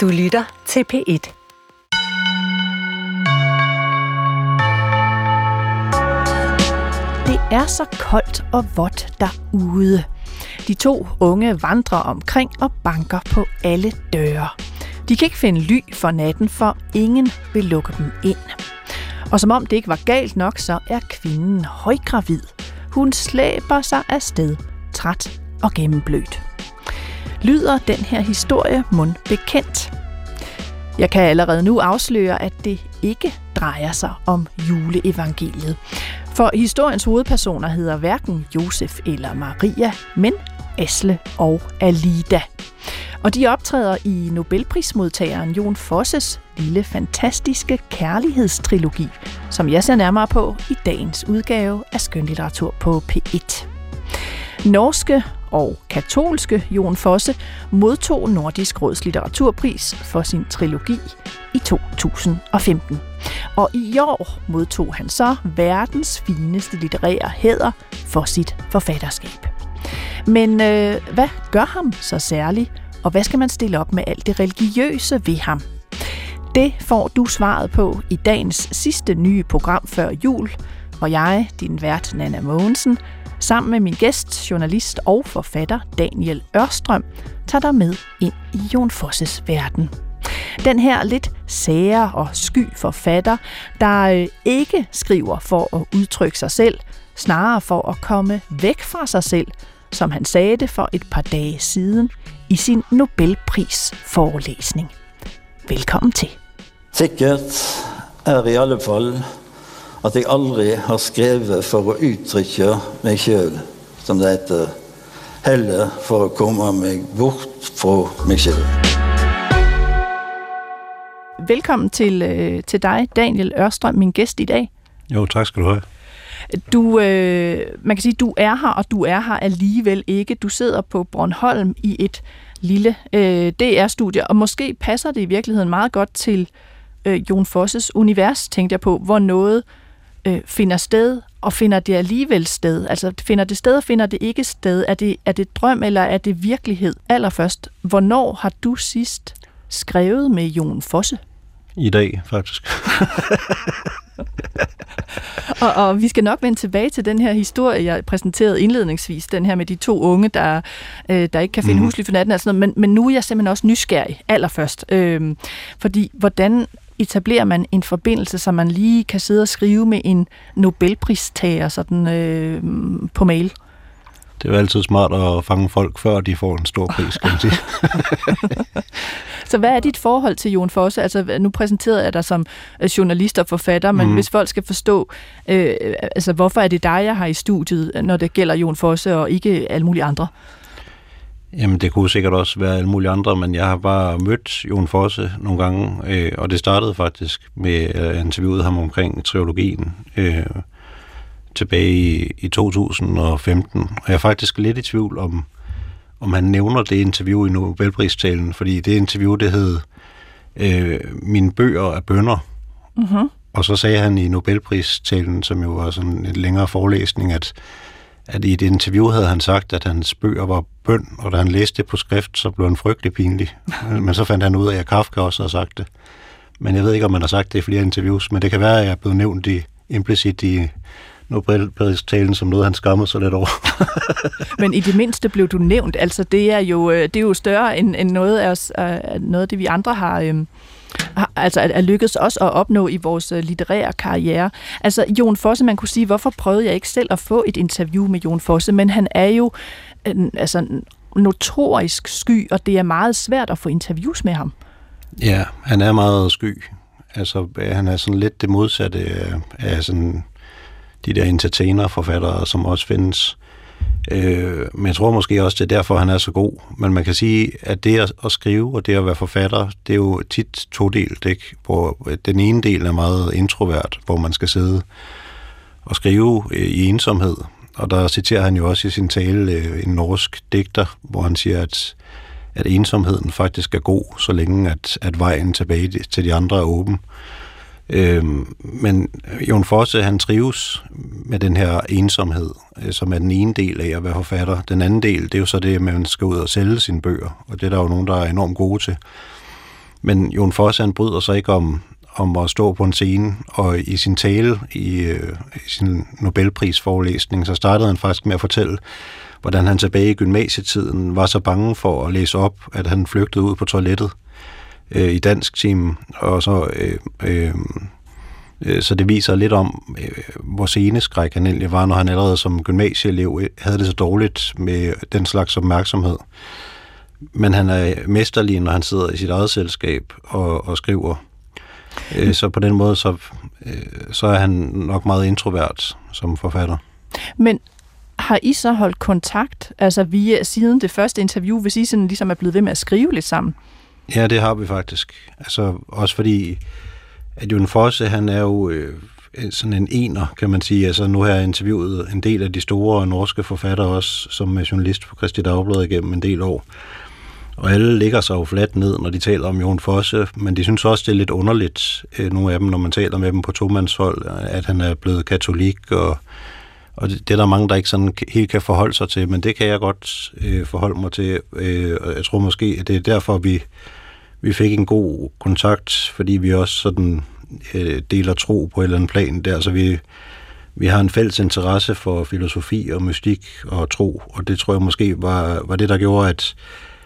Du lytter til P1. Det er så koldt og vådt derude. De to unge vandrer omkring og banker på alle døre. De kan ikke finde ly for natten, for ingen vil lukke dem ind. Og som om det ikke var galt nok, så er kvinden højgravid. Hun slæber sig afsted, træt og gennemblødt. Lyder den her historie mund bekendt? Jeg kan allerede nu afsløre, at det ikke drejer sig om juleevangeliet. For historiens hovedpersoner hedder hverken Josef eller Maria, men Asle og Alida. Og de optræder i Nobelprismodtageren Jon Fosses lille fantastiske kærlighedstrilogi, som jeg ser nærmere på i dagens udgave af Skønlitteratur på P1. Norske og katolske Jon Fosse modtog Nordisk Råds litteraturpris for sin trilogi i 2015. Og i år modtog han så verdens fineste litterære hæder for sit forfatterskab. Men øh, hvad gør ham så særlig, og hvad skal man stille op med alt det religiøse ved ham? Det får du svaret på i dagens sidste nye program før jul, hvor jeg, din vært Nana Mogensen, sammen med min gæst, journalist og forfatter Daniel Ørstrøm, tager dig med ind i Jon Fosses verden. Den her lidt sære og sky forfatter, der øh, ikke skriver for at udtrykke sig selv, snarere for at komme væk fra sig selv, som han sagde det for et par dage siden i sin Nobelpris forelæsning. Velkommen til. Sikkert er i alle fall at jeg aldrig har skrevet for at udtrykke mig selv, som det heter, heller for at komme mig bort fra mig selv. Velkommen til, øh, til dig, Daniel Ørstrøm, min gæst i dag. Jo, tak skal du have. Du, øh, man kan sige, du er her, og du er her alligevel ikke. Du sidder på Bornholm i et lille øh, DR-studie, og måske passer det i virkeligheden meget godt til øh, Jon Fosses univers, tænkte jeg på, hvor noget øh, finder sted, og finder det alligevel sted. Altså, finder det sted, og finder det ikke sted? Er det, er det drøm, eller er det virkelighed? Allerførst, hvornår har du sidst skrevet med Jon Fosse? I dag, faktisk. og, og vi skal nok vende tilbage til den her historie, jeg præsenterede indledningsvis, den her med de to unge, der, øh, der ikke kan finde mm. husly for natten, altså, men, men nu er jeg simpelthen også nysgerrig allerførst. Øh, fordi hvordan etablerer man en forbindelse, så man lige kan sidde og skrive med en Nobelpristager sådan, øh, på mail? Det er jo altid smart at fange folk, før de får en stor pris, kan man sige. så hvad er dit forhold til Jon Fosse? Altså, nu præsenterede jeg dig som øh, journalist og forfatter, men mm. hvis folk skal forstå, øh, altså, hvorfor er det dig, jeg har i studiet, når det gælder Jon Fosse og ikke alle mulige andre? Jamen, det kunne sikkert også være alle mulige andre, men jeg har bare mødt Jon Fosse nogle gange, øh, og det startede faktisk med, at jeg interviewede ham omkring triologien øh, tilbage i, i 2015. Og jeg er faktisk lidt i tvivl om, om han nævner det interview i Nobelpristalen, fordi det interview, det hed øh, Mine bøger er bønder. Mm-hmm. Og så sagde han i Nobelpristalen, som jo var sådan en længere forelæsning, at at i et interview havde han sagt, at hans bøger var bøn, og da han læste det på skrift, så blev han frygtelig pinlig. Men så fandt han ud af, at Kafka også havde sagt det. Men jeg ved ikke, om man har sagt det i flere interviews, men det kan være, at jeg er blevet nævnt i, implicit i Nobelpristalen som noget, han skammede sig lidt over. men i det mindste blev du nævnt. Altså, det er jo, øh, det er jo større end, end noget, af os, noget af det, vi andre har... Øhm Ah, altså er lykkedes os at opnå i vores øh, litterære karriere. Altså Jon Fosse, man kunne sige, hvorfor prøvede jeg ikke selv at få et interview med Jon Fosse, men han er jo altså notorisk sky, og det er meget svært at få interviews med ham. Ja, han er meget sky. Altså, øh, han er sådan lidt det modsatte af, af sådan de der entertainer-forfattere, som også findes. Øh, men jeg tror måske også, det er derfor, han er så god. Men man kan sige, at det at, at skrive og det at være forfatter, det er jo tit todelt, ikke? Hvor øh, den ene del er meget introvert, hvor man skal sidde og skrive øh, i ensomhed. Og der citerer han jo også i sin tale øh, en norsk digter, hvor han siger, at, at ensomheden faktisk er god, så længe at, at vejen tilbage til de andre er åben. Øh, Øhm, men Jon Fosse, han trives med den her ensomhed, øh, som er den ene del af at være forfatter. Den anden del, det er jo så det, at man skal ud og sælge sine bøger, og det er der jo nogen, der er enormt gode til. Men Jon Fosse, han bryder sig ikke om, om at stå på en scene, og i sin tale, i, øh, i sin Nobelprisforelæsning, så startede han faktisk med at fortælle, hvordan han tilbage i gymnasietiden var så bange for at læse op, at han flygtede ud på toilettet øh, i dansk team, og så, øh, øh, øh, så det viser lidt om, øh, hvor sceneskræk han egentlig var, når han allerede som gymnasieelev havde det så dårligt med den slags opmærksomhed. Men han er mesterlig, når han sidder i sit eget selskab og, og skriver. Mm. så på den måde, så, øh, så er han nok meget introvert som forfatter. Men har I så holdt kontakt, altså via siden det første interview, hvis I sådan ligesom er blevet ved med at skrive lidt sammen? Ja, det har vi faktisk. Altså også fordi, at Jon Fosse, han er jo øh, sådan en ener, kan man sige. Altså nu har jeg interviewet en del af de store norske forfattere også, som er journalist på Christi Dagblad igennem en del år. Og alle ligger sig jo fladt ned, når de taler om Jon Fosse, men de synes også, det er lidt underligt, øh, nogle af dem, når man taler med dem på tomandshold, at han er blevet katolik, og, og det, det er der mange, der ikke sådan helt kan forholde sig til, men det kan jeg godt øh, forholde mig til, øh, og jeg tror måske, at det er derfor, vi, vi fik en god kontakt, fordi vi også sådan øh, deler tro på et eller andet plan der, så vi, vi har en fælles interesse for filosofi og mystik og tro, og det tror jeg måske var, var det, der gjorde, at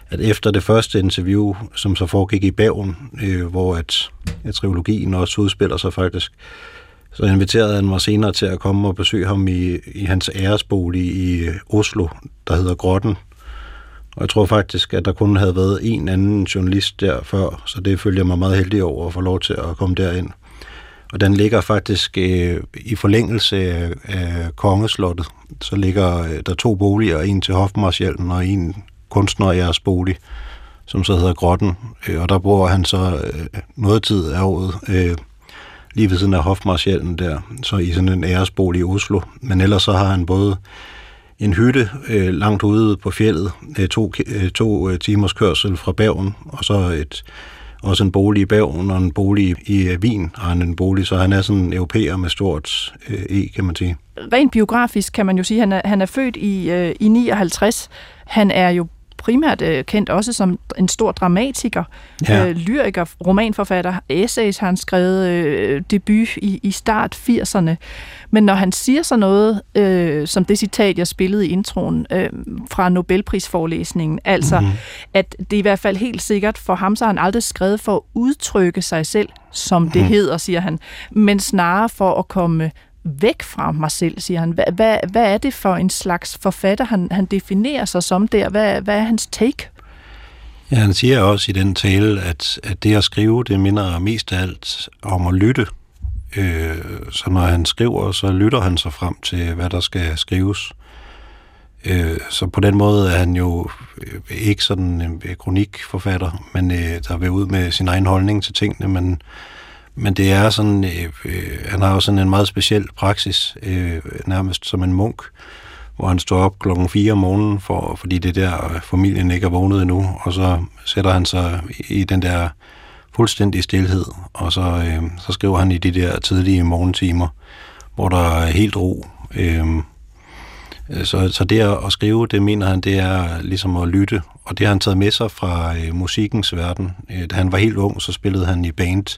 at efter det første interview, som så foregik i Bæven, øh, hvor at, at trilogien også udspiller sig faktisk, så inviterede han mig senere til at komme og besøge ham i, i hans æresbolig i Oslo, der hedder Grotten. Og jeg tror faktisk, at der kun havde været en anden journalist der før, så det følger jeg mig meget heldig over at få lov til at komme derind. Og den ligger faktisk øh, i forlængelse af, af Kongeslottet. Så ligger øh, der to boliger, en til hofmarschallen og en kunstner i jeres bolig, som så hedder Grotten, øh, og der bor han så øh, noget tid af året, øh, lige ved siden af Hofmarschallen der, så i sådan en æresbolig i Oslo. Men ellers så har han både en hytte øh, langt ude på fjellet, øh, to, øh, to øh, timers kørsel fra Bergen, og så et, også en bolig i Bergen og en bolig i øh, Wien har han en bolig, så han er sådan en europæer med stort øh, E, kan man sige. Rent biografisk kan man jo sige, at han er, han er født i, øh, i 59. Han er jo primært øh, kendt også som en stor dramatiker, ja. øh, lyriker, romanforfatter, essays har han skrevet, øh, debut i, i start 80'erne. Men når han siger så noget, øh, som det citat, jeg spillede i introen øh, fra Nobelprisforelæsningen, altså mm-hmm. at det er i hvert fald helt sikkert, for ham så har han aldrig skrevet for at udtrykke sig selv, som det mm. hedder, siger han, men snarere for at komme væk fra mig selv, siger han. Hvad, hvad, hvad er det for en slags forfatter, han, han definerer sig som der? Hvad, hvad er hans take? Ja, han siger også i den tale, at, at det at skrive, det minder mest af alt om at lytte. Øh, så når han skriver, så lytter han sig frem til, hvad der skal skrives. Øh, så på den måde er han jo øh, ikke sådan en øh, kronikforfatter, men øh, der vil ud med sin egen holdning til tingene, men men det er sådan, øh, øh, han har jo sådan en meget speciel praksis, øh, nærmest som en munk, hvor han står op klokken 4 om morgenen, for, fordi det der øh, familien ikke er vågnet endnu, og så sætter han sig i den der fuldstændig stillhed, og så, øh, så skriver han i de der tidlige morgentimer, hvor der er helt ro. Øh, så, så det at skrive, det mener han, det er ligesom at lytte, og det har han taget med sig fra øh, musikkens verden. Øh, da han var helt ung, så spillede han i band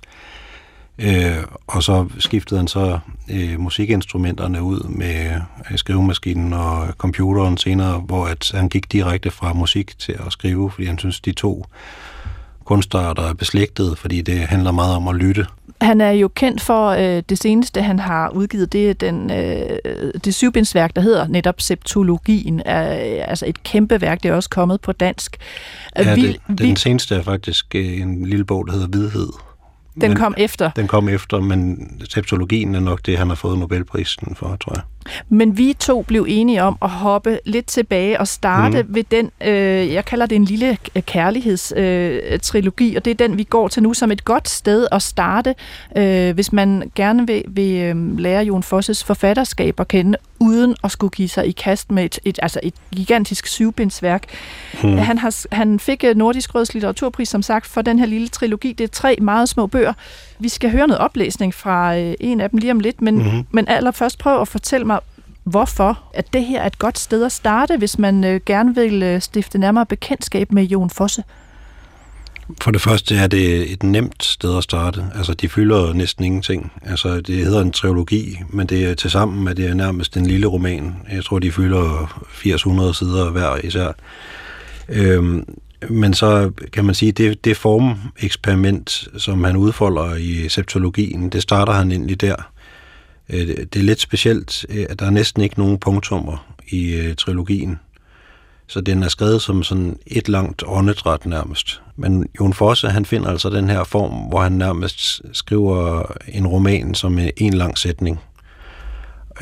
Øh, og så skiftede han så øh, musikinstrumenterne ud med øh, skrivemaskinen og computeren senere, hvor at han gik direkte fra musik til at skrive, fordi han synes, de to kunstarter er beslægtet, fordi det handler meget om at lytte. Han er jo kendt for øh, det seneste, han har udgivet, det er den, øh, det syvbindsværk, der hedder netop Septologien, er, altså et kæmpe værk, det er også kommet på dansk. Ja, vi, det, den vi, seneste er faktisk øh, en lille bog, der hedder Vidhed. Den men, kom efter. Den kom efter, men septologien er nok det, han har fået Nobelprisen for, tror jeg. Men vi to blev enige om at hoppe lidt tilbage og starte mm. ved den, øh, jeg kalder det en lille kærlighedstrilogi, øh, og det er den, vi går til nu som et godt sted at starte, øh, hvis man gerne vil, vil øh, lære Jon Fosses forfatterskab at kende, uden at skulle give sig i kast med et, et, altså et gigantisk syvbindsværk. Mm. Han, har, han fik øh, Nordisk Råds litteraturpris, som sagt, for den her lille trilogi. Det er tre meget små bøger. Vi skal høre noget oplæsning fra øh, en af dem lige om lidt, men, mm-hmm. men allerførst prøv at fortælle mig, hvorfor at det her er et godt sted at starte, hvis man øh, gerne vil øh, stifte nærmere bekendtskab med Jon Fosse. For det første er det et nemt sted at starte. Altså, de fylder næsten ingenting. Altså, det hedder en trilogi, men det er til sammen, at det er nærmest en lille roman. Jeg tror, de fylder 800 sider hver især. Øhm, men så kan man sige, det, det formeksperiment, som han udfolder i septologien, det starter han egentlig der. Øh, det er lidt specielt, øh, at der er næsten ikke nogen punktummer i øh, trilogien. Så den er skrevet som sådan et langt åndedræt nærmest. Men Jon Fosse, han finder altså den her form, hvor han nærmest skriver en roman som en lang sætning.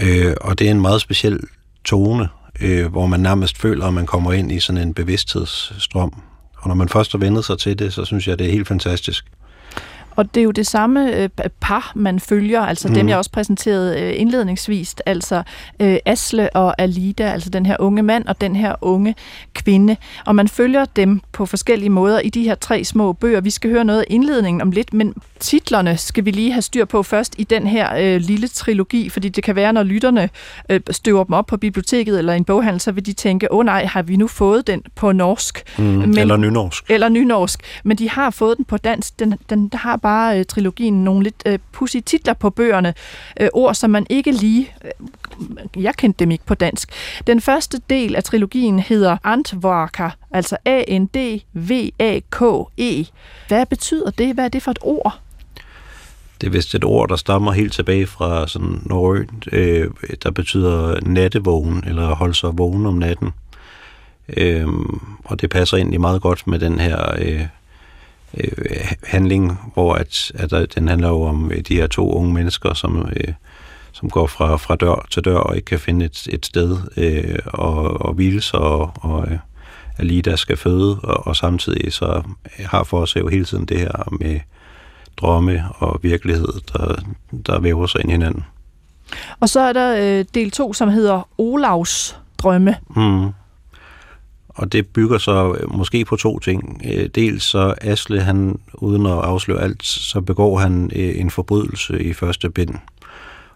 Øh, og det er en meget speciel tone, øh, hvor man nærmest føler, at man kommer ind i sådan en bevidsthedsstrøm. Og når man først har vendet sig til det, så synes jeg, det er helt fantastisk. Og det er jo det samme øh, par, man følger, altså mm. dem, jeg også præsenterede øh, indledningsvis, altså øh, Asle og Alida, altså den her unge mand og den her unge kvinde. Og man følger dem på forskellige måder i de her tre små bøger. Vi skal høre noget af indledningen om lidt, men titlerne skal vi lige have styr på først i den her øh, lille trilogi, fordi det kan være, når lytterne øh, støver dem op på biblioteket eller en boghandel, så vil de tænke, åh oh, nej, har vi nu fået den på norsk? Mm, men, eller nynorsk. Eller nynorsk. Men de har fået den på dansk. Den, den der har bare øh, trilogien nogle lidt øh, pussy titler på bøgerne. Øh, ord, som man ikke lige... Øh, jeg kendte dem ikke på dansk. Den første del af trilogien hedder Antvarka, altså A-N-D-V-A-K-E. Hvad betyder det? Hvad er det for et ord? Det er vist et ord, der stammer helt tilbage fra sådan norrønt, øh, der betyder nattevågen, eller holde sig vågen om natten. Øh, og det passer egentlig meget godt med den her øh, øh, handling, hvor at, at der, den handler jo om øh, de her to unge mennesker, som, øh, som går fra, fra dør til dør og ikke kan finde et, et sted øh, og, og hvile sig, og, og øh, Alida skal føde, og, og samtidig så har for sig jo hele tiden det her med drømme og virkelighed, der, der væver sig ind i hinanden. Og så er der øh, del 2, som hedder Olavs drømme. Mm. Og det bygger så øh, måske på to ting. Øh, dels så Asle, han, uden at afsløre alt, så begår han øh, en forbrydelse i første bind.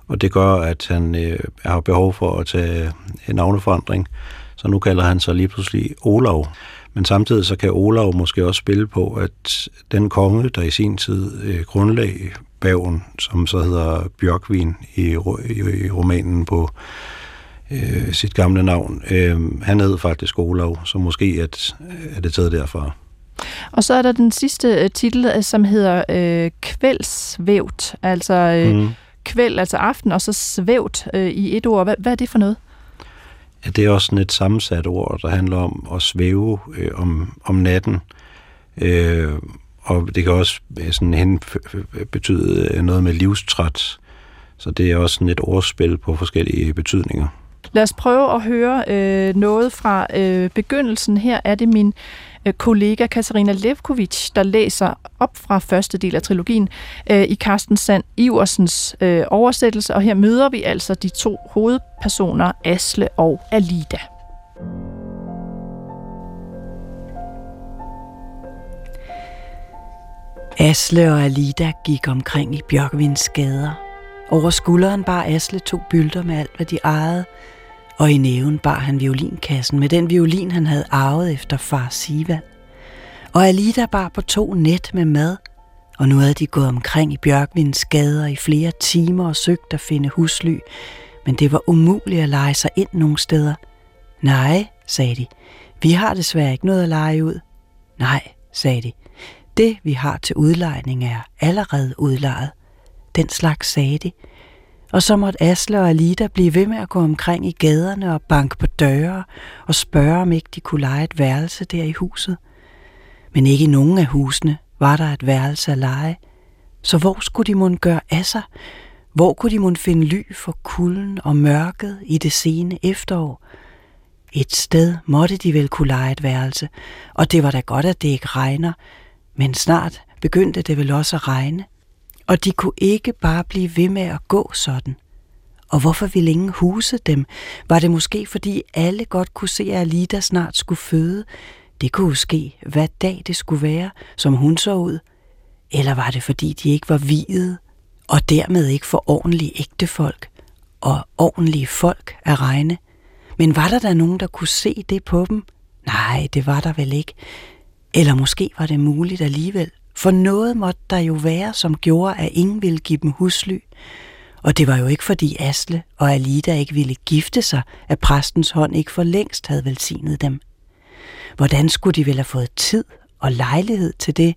Og det gør, at han øh, har behov for at tage en navneforandring. Så nu kalder han sig lige pludselig Olav. Men samtidig så kan Olav måske også spille på, at den konge, der i sin tid øh, grundlag Baven, som så hedder Bjørkvin i, i, i romanen på øh, sit gamle navn. Øh, han hed faktisk Olav, så måske at, er det taget derfra. Og så er der den sidste øh, titel, øh, som hedder øh, Kveldsvævt, altså øh, mm. kvæld, altså aften, og så svævt øh, i et ord. Hvad, hvad er det for noget? Ja, det er også sådan et sammensat ord, der handler om at svæve øh, om, om natten. Øh, og det kan også øh, sådan hen betyde noget med livstræt. Så det er også sådan et ordspil på forskellige betydninger. Lad os prøve at høre øh, noget fra øh, begyndelsen. Her er det min øh, kollega Katarina Levkovic, der læser op fra første del af trilogien øh, i Carsten Sand Iversens øh, oversættelse, og her møder vi altså de to hovedpersoner, Asle og Alida. Asle og Alida gik omkring i Bjørkvinds gader. Over skulderen bar Asle to bylder med alt, hvad de ejede, og i næven bar han violinkassen med den violin, han havde arvet efter far Sivan. Og Alida bar på to net med mad, og nu havde de gået omkring i Bjørkvinds gader i flere timer og søgt at finde husly, men det var umuligt at lege sig ind nogle steder. Nej, sagde de, vi har desværre ikke noget at lege ud. Nej, sagde de, det vi har til udlejning er allerede udlejet. Den slags sagde de, og så måtte Asle og Alida blive ved med at gå omkring i gaderne og banke på døre og spørge, om ikke de kunne lege et værelse der i huset. Men ikke i nogen af husene var der et værelse at lege. Så hvor skulle de mund gøre af sig? Hvor kunne de mund finde ly for kulden og mørket i det sene efterår? Et sted måtte de vel kunne lege et værelse, og det var da godt, at det ikke regner, men snart begyndte det vel også at regne. Og de kunne ikke bare blive ved med at gå sådan. Og hvorfor ville ingen huse dem? Var det måske, fordi alle godt kunne se, at Alida snart skulle føde? Det kunne jo ske, hvad dag det skulle være, som hun så ud. Eller var det, fordi de ikke var hvide, og dermed ikke for ordentlige ægtefolk og ordentlige folk at regne? Men var der da nogen, der kunne se det på dem? Nej, det var der vel ikke. Eller måske var det muligt alligevel, for noget måtte der jo være, som gjorde, at ingen ville give dem husly. Og det var jo ikke fordi Asle og Alida ikke ville gifte sig, at præstens hånd ikke for længst havde velsignet dem. Hvordan skulle de vel have fået tid og lejlighed til det?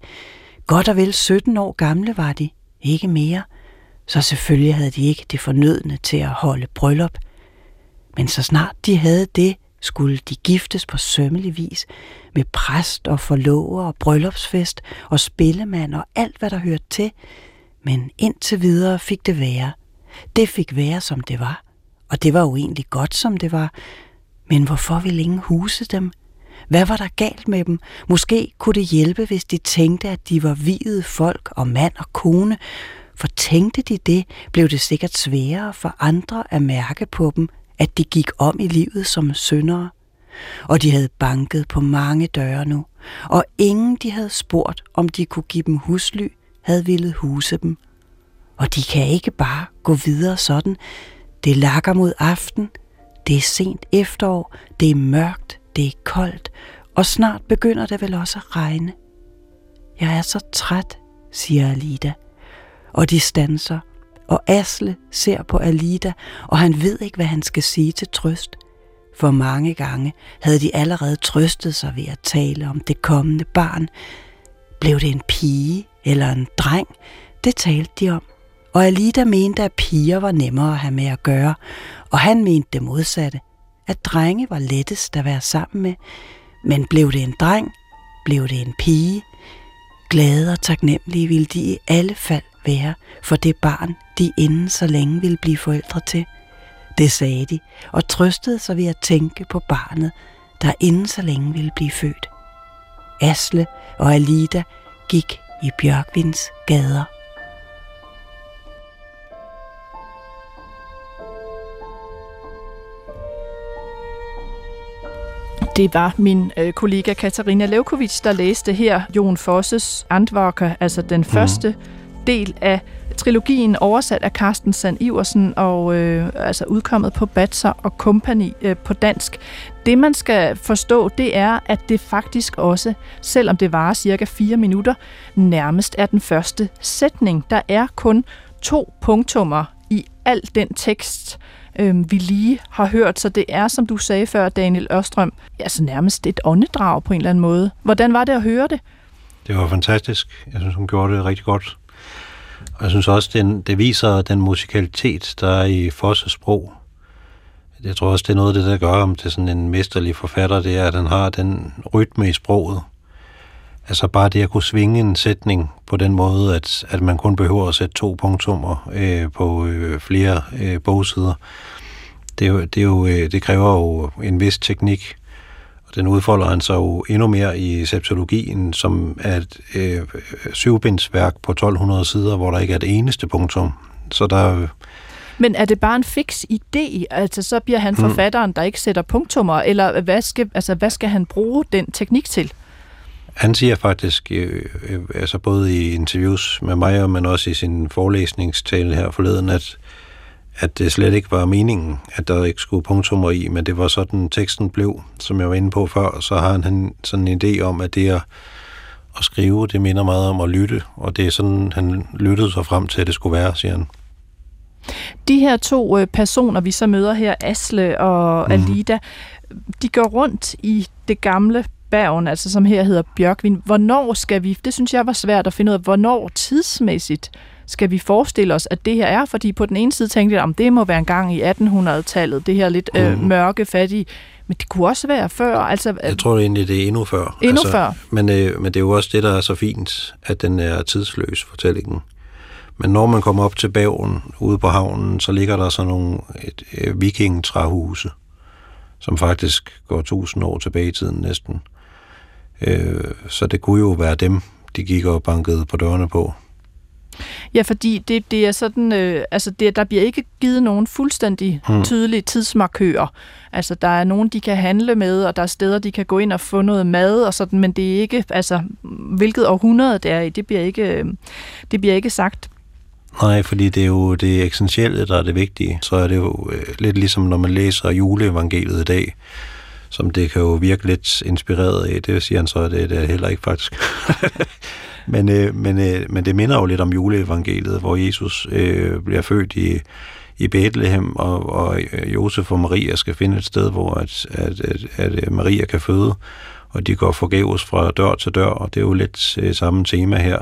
Godt og vel 17 år gamle var de, ikke mere. Så selvfølgelig havde de ikke det fornødne til at holde bryllup. Men så snart de havde det, skulle de giftes på sømmelig vis med præst og forlover og bryllupsfest og spillemand og alt, hvad der hørte til. Men indtil videre fik det være. Det fik være, som det var. Og det var jo egentlig godt, som det var. Men hvorfor ville ingen huse dem? Hvad var der galt med dem? Måske kunne det hjælpe, hvis de tænkte, at de var hvide folk og mand og kone. For tænkte de det, blev det sikkert sværere for andre at mærke på dem, at de gik om i livet som syndere. Og de havde banket på mange døre nu, og ingen de havde spurgt, om de kunne give dem husly, havde ville huse dem. Og de kan ikke bare gå videre sådan. Det lakker mod aften, det er sent efterår, det er mørkt, det er koldt, og snart begynder det vel også at regne. Jeg er så træt, siger Alida, og de stanser, og Asle ser på Alida, og han ved ikke, hvad han skal sige til trøst. For mange gange havde de allerede trøstet sig ved at tale om det kommende barn. Blev det en pige eller en dreng? Det talte de om. Og Alida mente, at piger var nemmere at have med at gøre, og han mente det modsatte, at drenge var lettest at være sammen med. Men blev det en dreng, blev det en pige. Glade og taknemmelige ville de i alle fald være for det barn, de inden så længe ville blive forældre til. Det sagde de, og trøstede sig ved at tænke på barnet, der inden så længe ville blive født. Asle og Alida gik i Bjørkvins gader. Det var min øh, kollega Katarina Levkovic, der læste her Jon Fosses Antworker, altså den mm. første del af trilogien oversat af Carsten Sand Iversen og øh, altså udkommet på Batser og Company øh, på dansk. Det man skal forstå, det er, at det faktisk også, selvom det varer cirka 4 minutter, nærmest er den første sætning. Der er kun to punktummer i al den tekst, øh, vi lige har hørt. Så det er, som du sagde før, Daniel Ørstrøm, altså nærmest et åndedrag på en eller anden måde. Hvordan var det at høre det? Det var fantastisk. Jeg synes, hun gjorde det rigtig godt. Og jeg synes også, den, det viser den musikalitet, der er i Fosses sprog. Jeg tror også, det er noget af det, der gør om til sådan en mesterlig forfatter, det er, at han har den rytme i sproget. Altså bare det at kunne svinge en sætning på den måde, at, at man kun behøver at sætte to punktummer øh, på øh, flere øh, bogsider. Det, er jo, det, er jo, øh, det kræver jo en vis teknik, den udfolder han sig jo endnu mere i septologien, som er et øh, syvbindsværk på 1200 sider, hvor der ikke er et eneste punktum. Så der men er det bare en fix idé? Altså, så bliver han mm. forfatteren, der ikke sætter punktummer, eller hvad skal, altså, hvad skal han bruge den teknik til? Han siger faktisk, øh, øh, altså både i interviews med mig, men også i sin forelæsningstale her forleden, at, at det slet ikke var meningen, at der ikke skulle punktummer i, men det var sådan, teksten blev, som jeg var inde på før, så har han sådan en idé om, at det at, at skrive, det minder meget om at lytte, og det er sådan, han lyttede sig frem til, at det skulle være, siger han. De her to øh, personer, vi så møder her, Asle og mm. Alida, de går rundt i det gamle Bergen, altså som her hedder Bjørkvin. Hvornår skal vi, det synes jeg var svært at finde ud af, hvornår tidsmæssigt skal vi forestille os, at det her er? Fordi på den ene side tænkte jeg, om det må være en gang i 1800-tallet, det her lidt øh, mm. mørke, fattige. Men det kunne også være før. Altså, øh, jeg tror egentlig, det er endnu før. Endnu altså, før. Men, øh, men det er jo også det, der er så fint, at den er tidsløs, fortællingen. Men når man kommer op til Bergen ude på havnen, så ligger der så nogle et, et vikingetræhuse, som faktisk går tusind år tilbage i tiden næsten. Øh, så det kunne jo være dem, de gik og bankede på dørene på. Ja, fordi det, det er sådan, øh, altså det, der bliver ikke givet nogen fuldstændig mm. tydelige tidsmarkører. Altså der er nogen, de kan handle med, og der er steder, de kan gå ind og få noget mad og sådan, men det er ikke, altså hvilket århundrede det er i, det bliver ikke, øh, det bliver ikke sagt. Nej, fordi det er jo det essentielle, der er det vigtige. Så er det jo øh, lidt ligesom, når man læser juleevangeliet i dag, som det kan jo virke lidt inspireret af. Det siger han så, at det, det er heller ikke faktisk. men, øh, men, øh, men det minder jo lidt om juleevangeliet, hvor Jesus øh, bliver født i, i Bethlehem, og, og øh, Josef og Maria skal finde et sted, hvor at, at, at, at øh, Maria kan føde, og de går forgæves fra dør til dør, og det er jo lidt øh, samme tema her.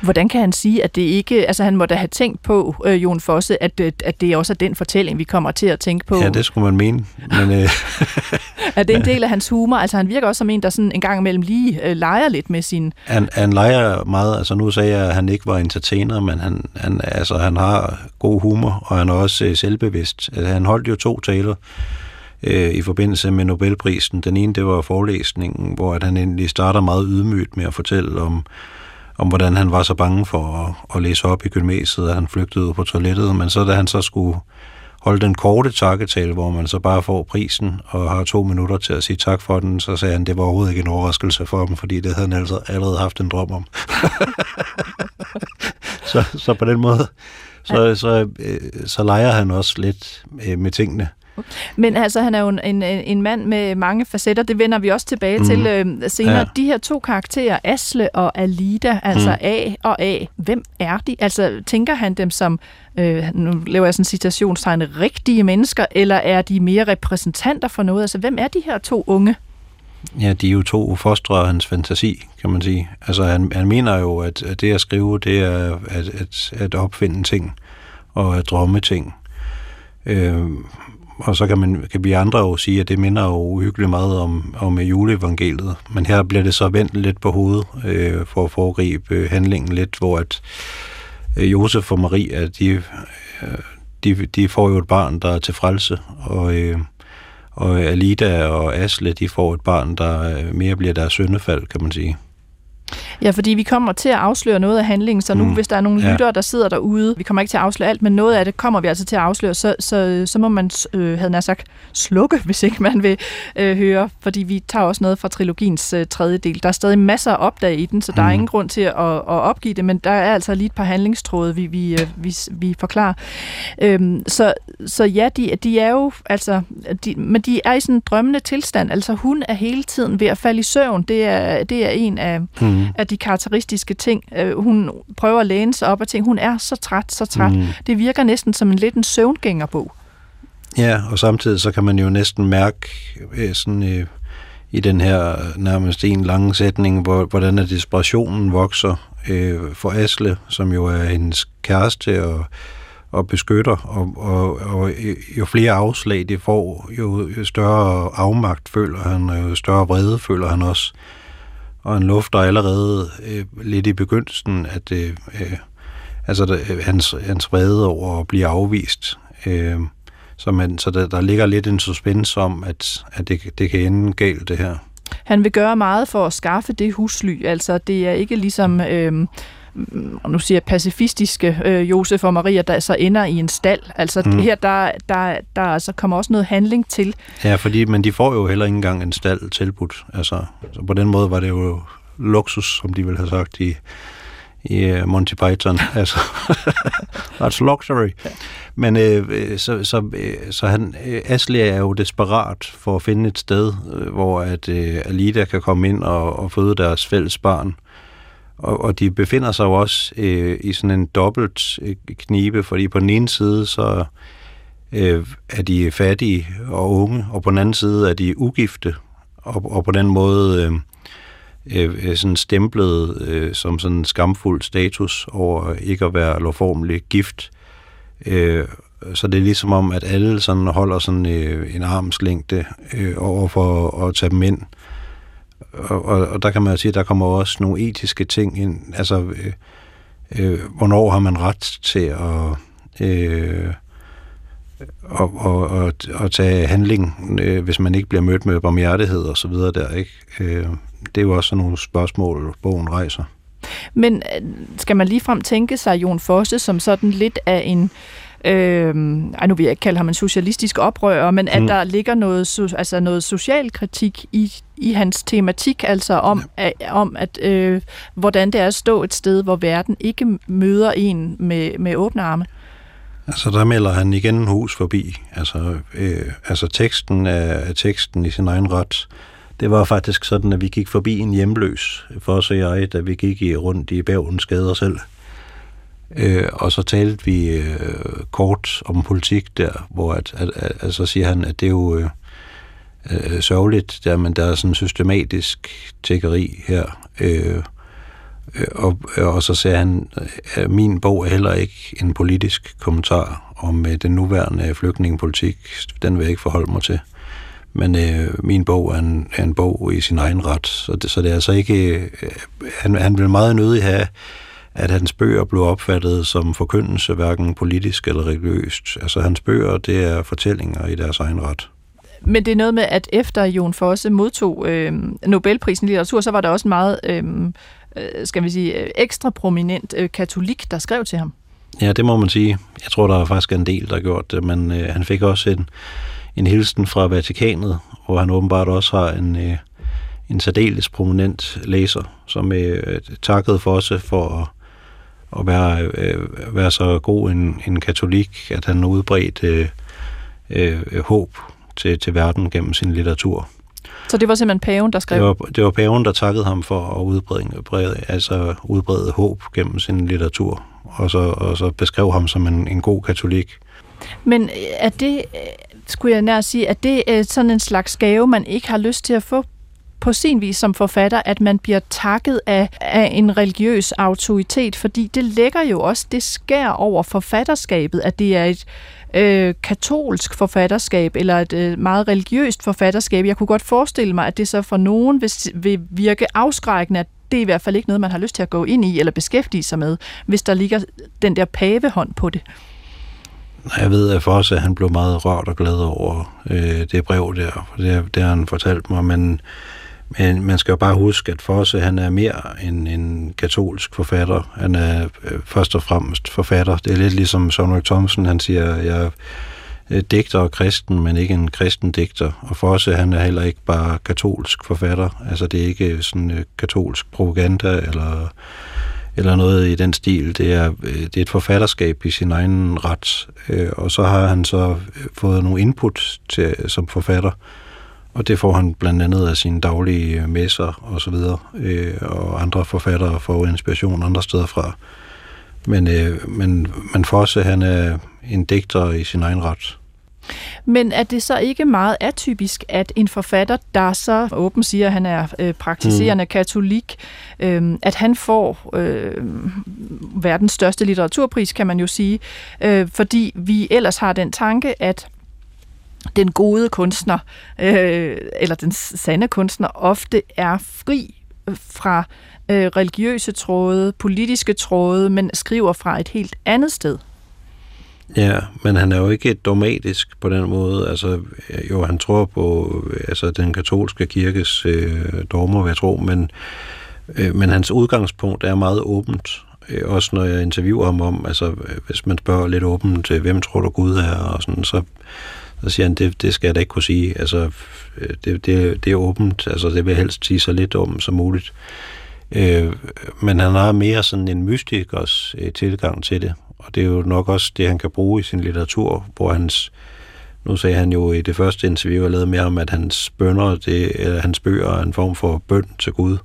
Hvordan kan han sige, at det ikke... Altså han må da have tænkt på, øh, Jon Fosse, at, øh, at det også er den fortælling, vi kommer til at tænke på. Ja, det skulle man mene. Men, øh, er det en del af hans humor? Altså han virker også som en, der sådan en gang imellem lige øh, leger lidt med sin... Han, han leger meget. Altså nu sagde jeg, at han ikke var entertainer, men han, han, altså, han har god humor, og han er også øh, selvbevidst. Altså, han holdt jo to taler øh, i forbindelse med Nobelprisen. Den ene, det var forelæsningen, hvor at han endelig starter meget ydmygt med at fortælle om om hvordan han var så bange for at, at læse op i gymnasiet, at han flygtede ud på toilettet. Men så da han så skulle holde den korte takketale, hvor man så bare får prisen og har to minutter til at sige tak for den, så sagde han, det var overhovedet ikke en overraskelse for ham, fordi det havde han altså allerede haft en drøm om. så, så på den måde, så, så, øh, så leger han også lidt øh, med tingene. Men altså, han er jo en, en, en mand med mange facetter. Det vender vi også tilbage mm. til øh, senere. Ja. De her to karakterer, Asle og Alida, altså mm. A og A, hvem er de? Altså, tænker han dem som, øh, nu laver jeg sådan en citationstegn, rigtige mennesker, eller er de mere repræsentanter for noget? Altså, hvem er de her to unge? Ja, de er jo to fostre hans fantasi, kan man sige. Altså, han, han mener jo, at, at det at skrive, det er at, at, at opfinde ting og at drømme ting. Øh, og så kan, man, kan vi andre jo sige, at det minder jo uhyggeligt meget om, om juleevangeliet. Men her bliver det så vendt lidt på hovedet øh, for at foregribe øh, handlingen lidt, hvor at øh, Josef og Maria, de, øh, de, de får jo et barn, der er til frelse, og, øh, og Alida og Asle, de får et barn, der mere bliver deres søndefald, kan man sige. Ja, fordi vi kommer til at afsløre noget af handlingen, så nu mm. hvis der er nogle ja. lyttere, der sidder derude, vi kommer ikke til at afsløre alt, men noget af det kommer vi altså til at afsløre, så, så, så må man, øh, havde nær sagt, slukke, hvis ikke man vil øh, høre, fordi vi tager også noget fra trilogiens øh, tredje del. Der er stadig masser at opdage i den, så der mm. er ingen grund til at, at opgive det, men der er altså lige et par handlingstråde, vi, vi, øh, vi, vi forklarer. Øhm, så, så ja, de, de er jo, altså, de, men de er i sådan en drømmende tilstand, altså hun er hele tiden ved at falde i søvn, det er, det er en af, mm. Af de karakteristiske ting. Øh, hun prøver at læne sig op og tænke, hun er så træt, så træt. Mm. Det virker næsten som en lidt en søvngængerbog. Ja, og samtidig så kan man jo næsten mærke øh, sådan, øh, i den her nærmest en lang sætning, hvor, hvordan er desperationen vokser øh, for Asle, som jo er hendes kæreste og, og beskytter, og, og, og jo flere afslag det får, jo, jo større afmagt føler han, og jo større vrede føler han også og han lufter allerede øh, lidt i begyndelsen, at øh, øh, altså, der, øh, hans, hans vrede over at blive afvist. Øh, så man, så der, der ligger lidt en suspense om, at, at det, det kan ende galt, det her. Han vil gøre meget for at skaffe det husly. Altså, det er ikke ligesom... Øh nu siger jeg pacifistiske øh, Josef og Maria, der så ender i en stald. Altså mm. her, der, der, der altså kommer også noget handling til. Ja, fordi, men de får jo heller ikke engang en stald tilbudt. Altså, så på den måde var det jo luksus, som de ville have sagt i, i uh, Monty Python. altså, that's luxury. Men øh, så, så, øh, så han, øh, Ashley er jo desperat for at finde et sted, øh, hvor at øh, Alida kan komme ind og, og føde deres fælles barn. Og, og de befinder sig jo også øh, i sådan en dobbelt øh, knibe, fordi på den ene side så øh, er de fattige og unge, og på den anden side er de ugifte, og, og på den måde øh, øh, øh, sådan stemplet øh, som sådan en skamfuld status over ikke at være lovformelig gift. Øh, så det er ligesom om, at alle sådan holder sådan øh, en armslængde øh, over for at tage dem ind. Øh, og, og, og der kan man jo sige, at der kommer også nogle etiske ting ind. Altså, øh, øh, hvornår har man ret til at, øh, og, og, og, og tage handling, øh, hvis man ikke bliver mødt med barmhjertighed og så videre der, ikke? Øh, det er jo også nogle spørgsmål, bogen rejser. Men øh, skal man ligefrem tænke sig Jon Fosse som sådan lidt af en øh, ej, nu vil jeg ikke kalde ham en socialistisk oprører, men at mm. der ligger noget, altså noget social kritik i, i hans tematik, altså om, ja. at, om at øh, hvordan det er at stå et sted, hvor verden ikke møder en med, med åbne arme. Altså, der melder han igen hus forbi. Altså, øh, altså teksten af teksten i sin egen ret. Det var faktisk sådan, at vi gik forbi en hjemløs, for os og jeg, da vi gik i, rundt i Bergens gader selv. Øh, og så talte vi øh, kort om politik der, hvor at, at, at, at, så siger han, at det er jo øh, øh, sørgeligt, der, men der er sådan systematisk tækkeri her. Øh, øh og, øh, og så sagde han, at min bog er heller ikke en politisk kommentar om øh, den nuværende flygtningepolitik. Den vil jeg ikke forholde mig til. Men øh, min bog er en, er en bog i sin egen ret, så det, så det er altså ikke... Øh, han, han vil meget nødig have, at hans bøger blev opfattet som forkyndelse, hverken politisk eller religiøst. Altså hans bøger, det er fortællinger i deres egen ret. Men det er noget med, at efter Jon Fosse modtog øh, Nobelprisen i litteratur, så var der også en meget øh, øh skal vi sige, øh, ekstra prominent øh, katolik, der skrev til ham. Ja, det må man sige. Jeg tror, der er faktisk en del, der har gjort det, men øh, han fik også en, en hilsen fra Vatikanet, hvor han åbenbart også har en, øh, en særdeles prominent læser, som øh, takkede for os for at, at være, øh, være så god en, en katolik, at han udbredt øh, øh, håb til, til verden gennem sin litteratur. Så det var simpelthen paven, der skrev? Det var, det var paven, der takkede ham for at udbrede, brede, altså udbrede håb gennem sin litteratur, og så, og så beskrev ham som en, en god katolik. Men er det, skulle jeg nær sige, at det er sådan en slags gave, man ikke har lyst til at få på sin vis som forfatter, at man bliver takket af, af en religiøs autoritet, fordi det lægger jo også, det skær over forfatterskabet, at det er et øh, katolsk forfatterskab, eller et øh, meget religiøst forfatterskab. Jeg kunne godt forestille mig, at det så for nogen vil, vil virke afskrækkende, at det er i hvert fald ikke noget, man har lyst til at gå ind i eller beskæftige sig med, hvis der ligger den der pavehånd på det. Jeg ved at for os, at han blev meget rørt og glad over øh, det brev der, for det, det har han fortalt mig, men men man skal jo bare huske, at Fosse han er mere end en katolsk forfatter. Han er øh, først og fremmest forfatter. Det er lidt ligesom Søren Thomsen, han siger, jeg er digter og kristen, men ikke en kristen digter. Og Fosse, han er heller ikke bare katolsk forfatter. Altså det er ikke sådan øh, katolsk propaganda eller, eller noget i den stil. Det er, øh, det er et forfatterskab i sin egen ret. Og så har han så fået nogle input til, som forfatter, og det får han blandt andet af sine daglige messer og så videre, øh, og andre forfattere får inspiration andre steder fra. Men, øh, men, men Fosse, han er en digter i sin egen ret. Men er det så ikke meget atypisk, at en forfatter, der så åben siger, at han er øh, praktiserende mm. katolik, øh, at han får øh, verdens største litteraturpris, kan man jo sige, øh, fordi vi ellers har den tanke, at den gode kunstner, øh, eller den sande kunstner, ofte er fri øh, fra øh, religiøse tråde, politiske tråde, men skriver fra et helt andet sted. Ja, men han er jo ikke dogmatisk på den måde. Altså, jo, han tror på altså, den katolske kirkes øh, dogmer, vil jeg tro, men, øh, men hans udgangspunkt er meget åbent. Øh, også når jeg interviewer ham om, altså hvis man spørger lidt åbent, øh, hvem tror du Gud er, og sådan, så, så siger han, det, det skal jeg da ikke kunne sige. Altså, øh, det, det, det er åbent. Altså, det vil jeg helst sige så lidt om som muligt. Øh, men han har mere sådan en mystikers øh, tilgang til det. Og det er jo nok også det, han kan bruge i sin litteratur, hvor hans... Nu sagde han jo i det første interview, jeg lavede med ham, at hans bønder, det, eller hans bøger er en form for bøn til Gud.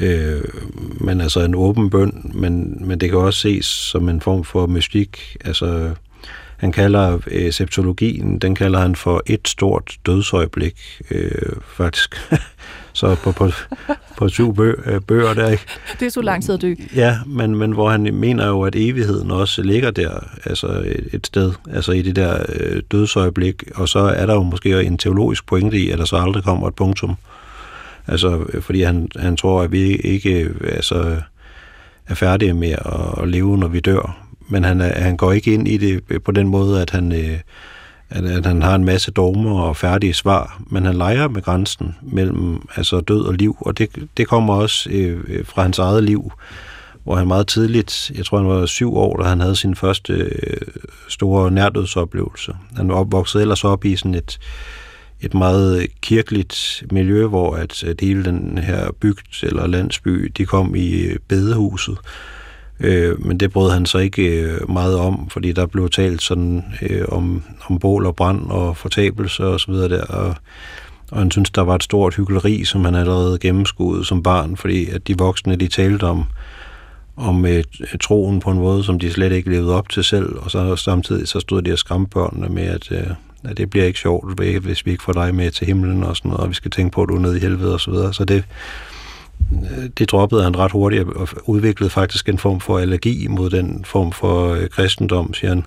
Øh, men altså en åben bøn, men, men det kan også ses som en form for mystik. Altså han kalder øh, septologien, den kalder han for et stort dødsøjeblik, øh, faktisk. så på, på, på syv bø, øh, bøger der, ikke? Det er så lang tid at dø. Ja, men, men hvor han mener jo, at evigheden også ligger der, altså et, et sted, altså i det der øh, dødsøjeblik, og så er der jo måske en teologisk pointe i, at der så aldrig kommer et punktum. Altså, fordi han, han tror, at vi ikke altså, er færdige med at leve, når vi dør men han, øh, han går ikke ind i det øh, på den måde, at han, øh, at, at han har en masse dogmer og færdige svar, men han leger med grænsen mellem altså død og liv, og det, det kommer også øh, øh fra hans eget liv, hvor han meget tidligt, jeg tror han var syv år, da han havde sin første øh, store nærdødsoplevelse. Han var opvokset ellers op i sådan et, et meget kirkeligt miljø, hvor at, at hele den her bygd eller landsby, de kom i bedehuset, Øh, Øh, men det brød han så ikke øh, meget om, fordi der blev talt sådan øh, om, om bål og brand og fortabelse og så videre der, og, og han synes, der var et stort hyggeleri, som han allerede gennemskuede som barn, fordi at de voksne, de talte om, om øh, troen på en måde, som de slet ikke levede op til selv, og så samtidig så stod de og skræmte børnene med, at, øh, at det bliver ikke sjovt, hvis vi ikke får dig med til himlen og sådan noget, og vi skal tænke på, at du er nede i helvede og så videre. Så det, det droppede han ret hurtigt og udviklede faktisk en form for allergi mod den form for øh, kristendom, siger han.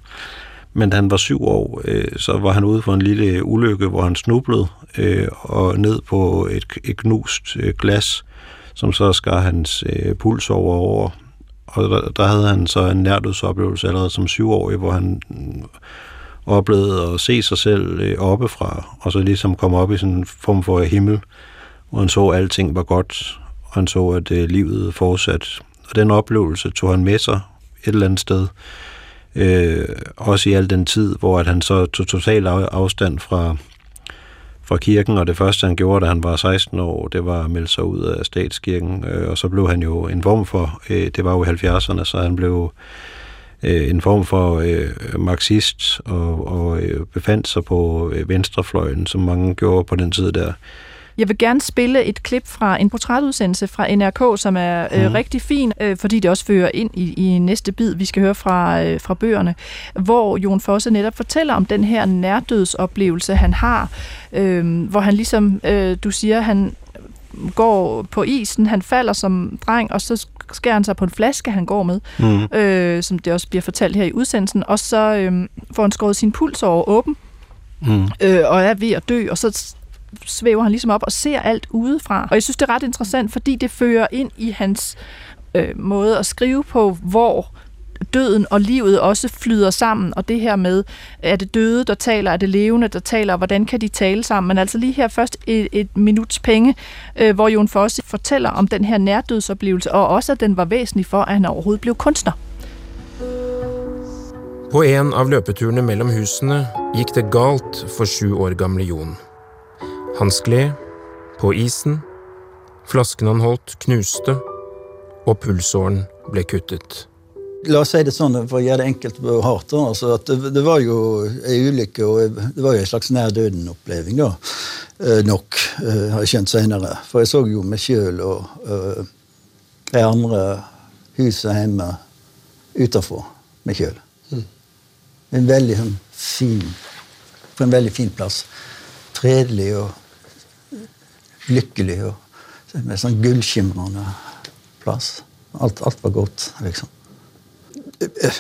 Men da han var syv år, øh, så var han ude for en lille ulykke, hvor han snublede øh, og ned på et, et knust øh, glas, som så skar hans øh, puls over over. Og der, der havde han så en nærdødsoplevelse allerede som syvårig, hvor han øh, oplevede at se sig selv øh, oppefra, og så ligesom komme op i sådan en form for himmel, hvor han så, at alting var godt, og han så, at øh, livet fortsat. Og den oplevelse tog han med sig et eller andet sted, øh, også i al den tid, hvor at han så tog total afstand fra, fra kirken, og det første, han gjorde, da han var 16 år, det var at melde sig ud af statskirken, øh, og så blev han jo en form for, øh, det var jo i 70'erne, så han blev øh, en form for øh, marxist og, og øh, befandt sig på øh, venstrefløjen, som mange gjorde på den tid der. Jeg vil gerne spille et klip fra en portrætudsendelse fra NRK, som er øh, mm. rigtig fin, øh, fordi det også fører ind i, i næste bid, vi skal høre fra, øh, fra bøgerne, hvor Jon Fosse netop fortæller om den her nærdødsoplevelse, han har, øh, hvor han ligesom, øh, du siger, han går på isen, han falder som dreng, og så skærer han sig på en flaske, han går med, mm. øh, som det også bliver fortalt her i udsendelsen, og så øh, får han skåret sin puls over åben, mm. øh, og er ved at dø, og så svæver han ligesom op og ser alt udefra. Og jeg synes, det er ret interessant, fordi det fører ind i hans øh, måde at skrive på, hvor døden og livet også flyder sammen, og det her med, er det døde, der taler, er det levende, der taler, og hvordan kan de tale sammen? Men altså lige her først et, et minuts penge, øh, hvor Jon Fosse fortæller om den her nærdødsoplevelse, og også at den var væsentlig for, at han overhovedet blev kunstner. På en av løpeturene mellem husene gik det galt for syv år gamle Jon. Han skled, på isen, flasken han holdt knuste, og pulsåren ble kuttet. La oss si det sånn for å gjøre det enkelt og hardt. Altså det, det, var jo ei ulykke, og det var jo en slags nær døden-oppleving. da. Eh, nok, eh, har jeg skjønt senere. For jeg så jo meg sjøl og eh, de andre huset hjemme utafor meg sjøl. Mm. En veldig sånn, fin På en veldig fin plass. Fredelig og lykkelig. og Med sånn gullskimrende plass. Alt, alt var godt, liksom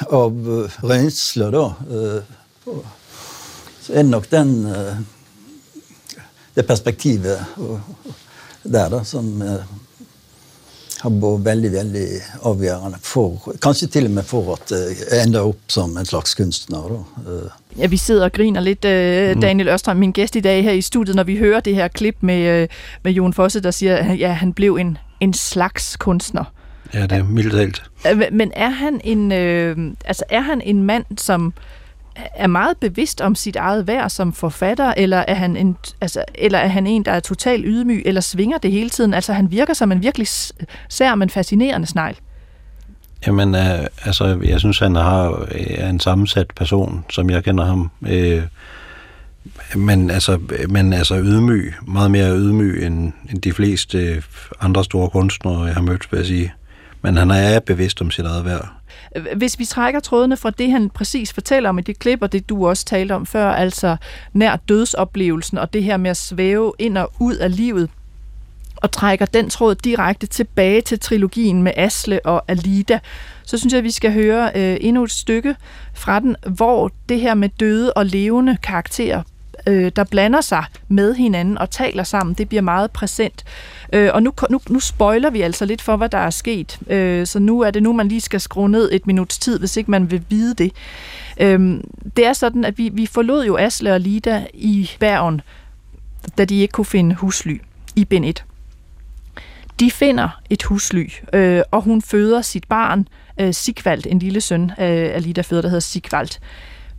av eh, rensler, da, eh, så er det nok den eh, det perspektivet der da, som eh, har vært veldig veldig avgjørende for Kanskje til og med for at jeg ender opp som en slags kunstner. Da. Ja, vi sidder og griner lidt, mm. Daniel Ørstrøm, min gæst i dag her i studiet, når vi hører det her klip med, med Jon Fosse, der siger, at ja, han blev en, en slags kunstner. Ja, det er mildt talt. Men er han en, øh, altså er han en mand, som er meget bevidst om sit eget værd som forfatter, eller er han en, altså, eller er han en, der er totalt ydmyg, eller svinger det hele tiden? Altså han virker som en virkelig sær, men fascinerende snegl. Jamen, øh, altså, jeg synes, han har, øh, er en sammensat person, som jeg kender ham. Øh, men altså, men altså ydmyg, meget mere ydmyg end, end de fleste andre store kunstnere, jeg har mødt, vil jeg sige. Men han er bevidst om sit eget værd. Hvis vi trækker trådene fra det, han præcis fortæller om i det klip, og det du også talte om før, altså nær dødsoplevelsen og det her med at svæve ind og ud af livet, og trækker den tråd direkte tilbage til trilogien med Asle og Alida, så synes jeg, at vi skal høre øh, endnu et stykke fra den, hvor det her med døde og levende karakterer øh, der blander sig med hinanden og taler sammen, det bliver meget præsent. Øh, og nu, nu, nu spoiler vi altså lidt for, hvad der er sket. Øh, så nu er det nu, man lige skal skrue ned et minuts tid, hvis ikke man vil vide det. Øh, det er sådan, at vi, vi forlod jo Asle og Lida i Bergen, da de ikke kunne finde husly i bind 1. De finder et husly, øh, og hun føder sit barn, øh, Sigvald, en lille søn øh, af Lida føder, der hedder Sigvald.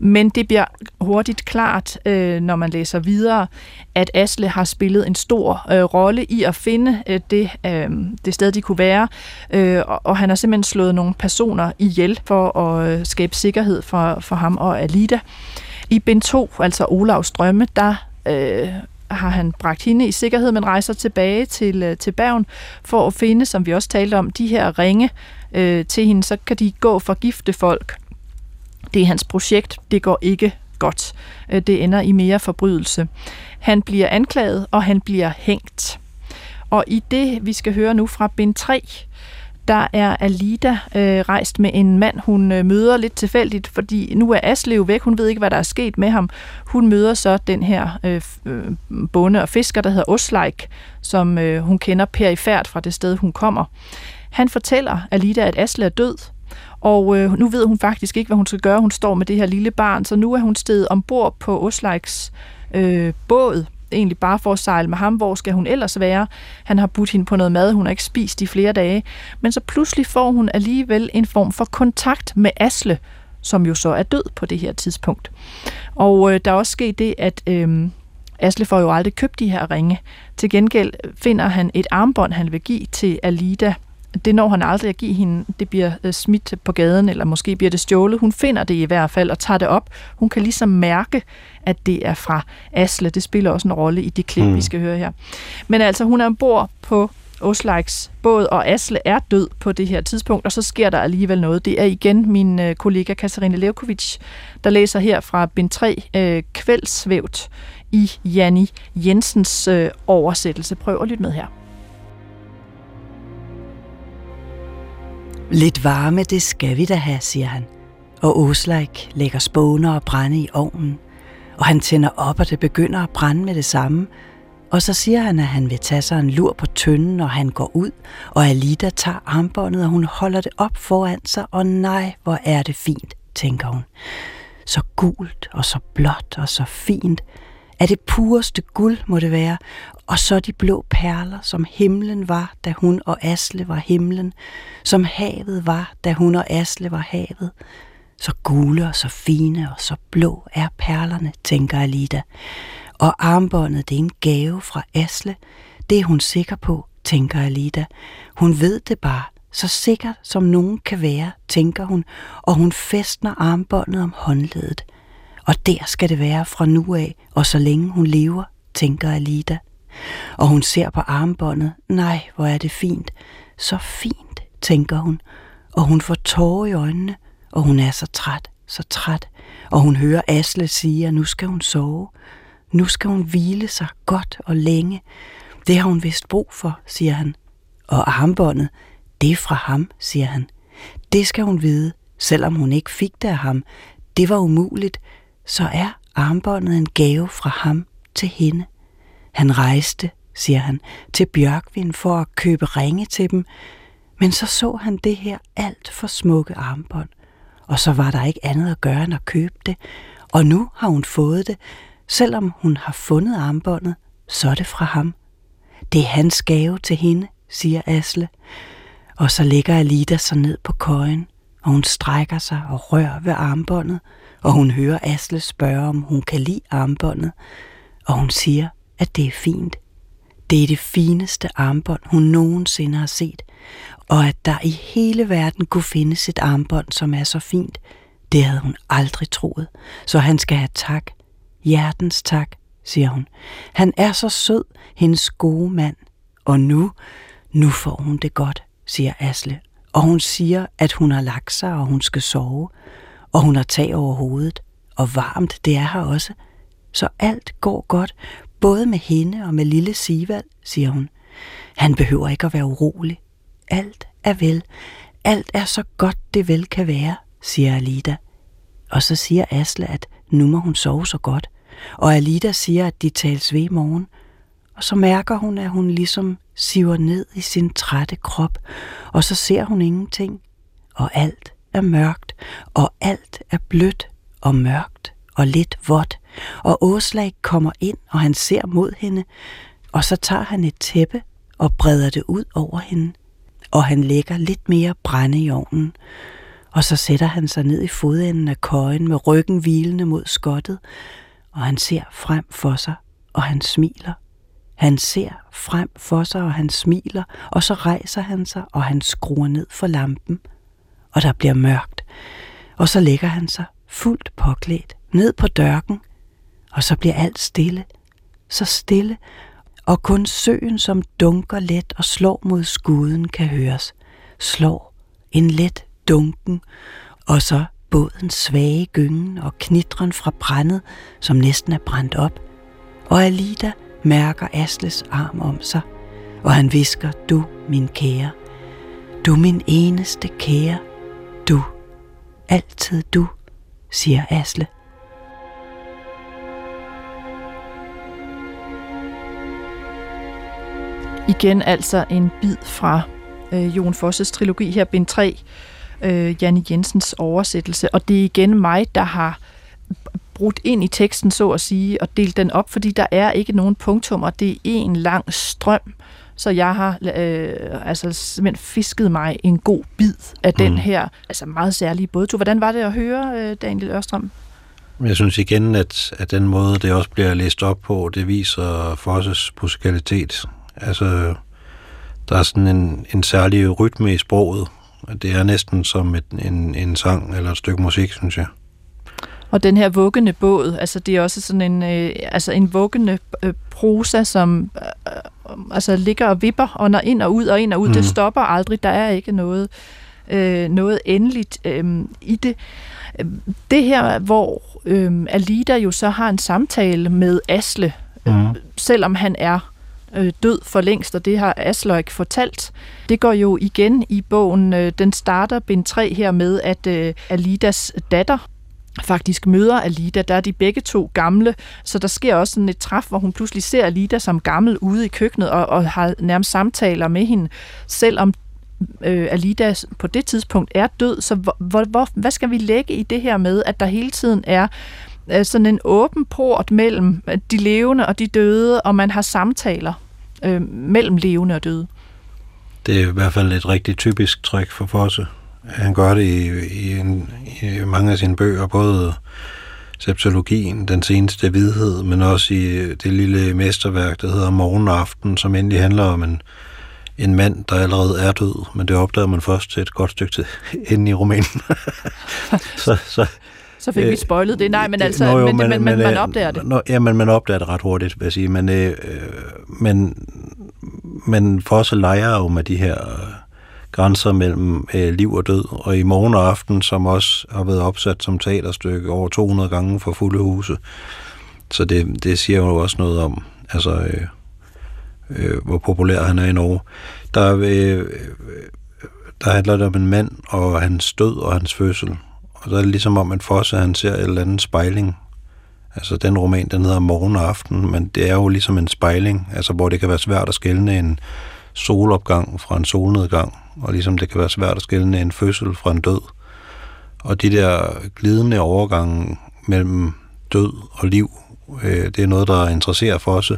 Men det bliver hurtigt klart, øh, når man læser videre, at Asle har spillet en stor øh, rolle i at finde øh, det, øh, det sted, de kunne være, øh, og, og han har simpelthen slået nogle personer ihjel for at øh, skabe sikkerhed for, for ham og Alida. I bind 2, altså Olavs drømme, der øh, har han bragt hende i sikkerhed, men rejser tilbage til, øh, til Bergen for at finde, som vi også talte om, de her ringe øh, til hende, så kan de gå for gifte folk. Det er hans projekt, det går ikke godt. Øh, det ender i mere forbrydelse. Han bliver anklaget, og han bliver hængt. Og i det, vi skal høre nu fra bind 3, der er Alida øh, rejst med en mand, hun øh, møder lidt tilfældigt, fordi nu er Aslev væk, hun ved ikke, hvad der er sket med ham. Hun møder så den her øh, øh bonde og fisker, der hedder Osleik, som øh, hun kender perifært fra det sted, hun kommer. Han fortæller Alida, at Asle er død, og øh, nu ved hun faktisk ikke, hvad hun skal gøre. Hun står med det her lille barn, så nu er hun steget ombord på Osleiks øh, båd, egentlig bare for at sejle med ham. Hvor skal hun ellers være? Han har budt hende på noget mad, hun har ikke spist i flere dage. Men så pludselig får hun alligevel en form for kontakt med Asle, som jo så er død på det her tidspunkt. Og øh, der er også sket det, at øh, Asle får jo aldrig købt de her ringe. Til gengæld finder han et armbånd, han vil give til Alida, det når han aldrig at give hende. Det bliver øh, smidt på gaden, eller måske bliver det stjålet. Hun finder det i hvert fald og tager det op. Hun kan ligesom mærke, at det er fra Asle. Det spiller også en rolle i det klip, mm. vi skal høre her. Men altså, hun er ombord på Osleiks båd, og Asle er død på det her tidspunkt, og så sker der alligevel noget. Det er igen min øh, kollega Katarina Levkovic, der læser her fra Bind 3, øh, Kveldsvævt i Janni Jensens øh, oversættelse. Prøv at lytte med her. Lidt varme, det skal vi da have, siger han. Og Osleik lægger spåner og brænde i ovnen. Og han tænder op, og det begynder at brænde med det samme. Og så siger han, at han vil tage sig en lur på tønden, og han går ud. Og Alida tager armbåndet, og hun holder det op foran sig. Og nej, hvor er det fint, tænker hun. Så gult og så blåt og så fint af det pureste guld, må det være, og så de blå perler, som himlen var, da hun og Asle var himlen, som havet var, da hun og Asle var havet. Så gule og så fine og så blå er perlerne, tænker Alida. Og armbåndet, det er en gave fra Asle. Det er hun sikker på, tænker Alida. Hun ved det bare, så sikkert som nogen kan være, tænker hun, og hun festner armbåndet om håndledet. Og der skal det være fra nu af, og så længe hun lever, tænker Alida. Og hun ser på armbåndet. Nej, hvor er det fint. Så fint, tænker hun. Og hun får tårer i øjnene, og hun er så træt, så træt. Og hun hører Asle sige, at nu skal hun sove. Nu skal hun hvile sig godt og længe. Det har hun vist brug for, siger han. Og armbåndet, det er fra ham, siger han. Det skal hun vide, selvom hun ikke fik det af ham. Det var umuligt. Så er armbåndet en gave fra ham til hende. Han rejste, siger han, til Bjørkvin for at købe ringe til dem, men så så han det her alt for smukke armbånd, og så var der ikke andet at gøre end at købe det, og nu har hun fået det, selvom hun har fundet armbåndet, så er det fra ham. Det er hans gave til hende, siger Asle. Og så ligger Alida sig ned på køjen, og hun strækker sig og rører ved armbåndet, og hun hører Asle spørge, om hun kan lide armbåndet, og hun siger, at det er fint. Det er det fineste armbånd, hun nogensinde har set, og at der i hele verden kunne findes et armbånd, som er så fint, det havde hun aldrig troet. Så han skal have tak. Hjertens tak, siger hun. Han er så sød, hendes gode mand. Og nu, nu får hun det godt, siger Asle. Og hun siger, at hun har lagt sig, og hun skal sove. Og hun har tag over hovedet. Og varmt, det er her også. Så alt går godt, Både med hende og med lille Sival, siger hun. Han behøver ikke at være urolig. Alt er vel. Alt er så godt det vel kan være, siger Alida. Og så siger Asle, at nu må hun sove så godt. Og Alida siger, at de tales ved i morgen. Og så mærker hun, at hun ligesom siver ned i sin trætte krop, og så ser hun ingenting. Og alt er mørkt, og alt er blødt og mørkt og lidt vådt, og Åslag kommer ind, og han ser mod hende, og så tager han et tæppe og breder det ud over hende, og han lægger lidt mere brænde i ovnen, og så sætter han sig ned i fodenden af køjen med ryggen hvilende mod skottet, og han ser frem for sig, og han smiler. Han ser frem for sig, og han smiler, og så rejser han sig, og han skruer ned for lampen, og der bliver mørkt. Og så lægger han sig, fuldt påklædt, ned på dørken, og så bliver alt stille, så stille, og kun søen, som dunker let og slår mod skuden, kan høres. Slår en let dunken, og så båden svage gyngen og knitren fra brændet, som næsten er brændt op. Og Alida mærker Asles arm om sig, og han visker, du, min kære, du min eneste kære, du, altid du, siger Asle. Igen altså en bid fra øh, Jon Fosses trilogi her, bind 3, øh, Janne Jensens oversættelse. Og det er igen mig, der har brudt ind i teksten, så at sige, og delt den op, fordi der er ikke nogen punktum, og det er en lang strøm. Så jeg har øh, altså simpelthen fisket mig en god bid af mm. den her altså meget særlige bådtur. Hvordan var det at høre, øh, Daniel Ørstrøm? Jeg synes igen, at, at den måde, det også bliver læst op på, det viser Fosses musikalitet. Altså, der er sådan en, en særlig rytme i sproget. Det er næsten som et, en, en sang eller et stykke musik, synes jeg. Og den her vuggende båd, altså det er også sådan en, øh, altså en vuggende øh, prosa, som øh, altså ligger og vipper og når ind og ud og ind og ud. Mm. Det stopper aldrig. Der er ikke noget, øh, noget endeligt øh, i det. Det her, hvor øh, Alida jo så har en samtale med Asle, øh, mm. selvom han er øh, død for længst, og det har Asløg fortalt. Det går jo igen i bogen. Øh, den starter bind 3 her med, at øh, Alidas datter faktisk møder Alida. Der er de begge to gamle, så der sker også sådan et træf, hvor hun pludselig ser Alida som gammel ude i køkkenet og, og har nærmest samtaler med hende, selvom øh, Alida på det tidspunkt er død. Så hvor, hvor, hvad skal vi lægge i det her med, at der hele tiden er øh, sådan en åben port mellem øh, de levende og de døde, og man har samtaler øh, mellem levende og døde? Det er i hvert fald et rigtig typisk træk for Fosse. Han gør det i, i, en, i mange af sine bøger, både septologien, den seneste vidhed, men også i det lille mesterværk, der hedder Morgenaften, som endelig handler om en, en mand, der allerede er død, men det opdager man først til et godt stykke til inde i romanen. så, så, så fik vi spoilet det. Nej, men altså, nå, jo, men, men, men, men, man øh, opdager det. Nå, ja, men man opdager det ret hurtigt, vil jeg sige. Men, øh, men, men for os leger jo med de her grænser mellem øh, liv og død, og i morgen og aften, som også har været opsat som teaterstykke over 200 gange for fulde huse. Så det, det siger jo også noget om, altså, øh, øh, hvor populær han er i Norge. Der, øh, øh der handler det om en mand og hans død og hans fødsel. Og der er det ligesom om, at Fosse han ser en eller anden spejling. Altså den roman, den hedder Morgen og Aften, men det er jo ligesom en spejling, altså hvor det kan være svært at skelne en solopgang fra en solnedgang og ligesom det kan være svært at skille en fødsel fra en død. Og de der glidende overgange mellem død og liv, øh, det er noget, der interesserer for os.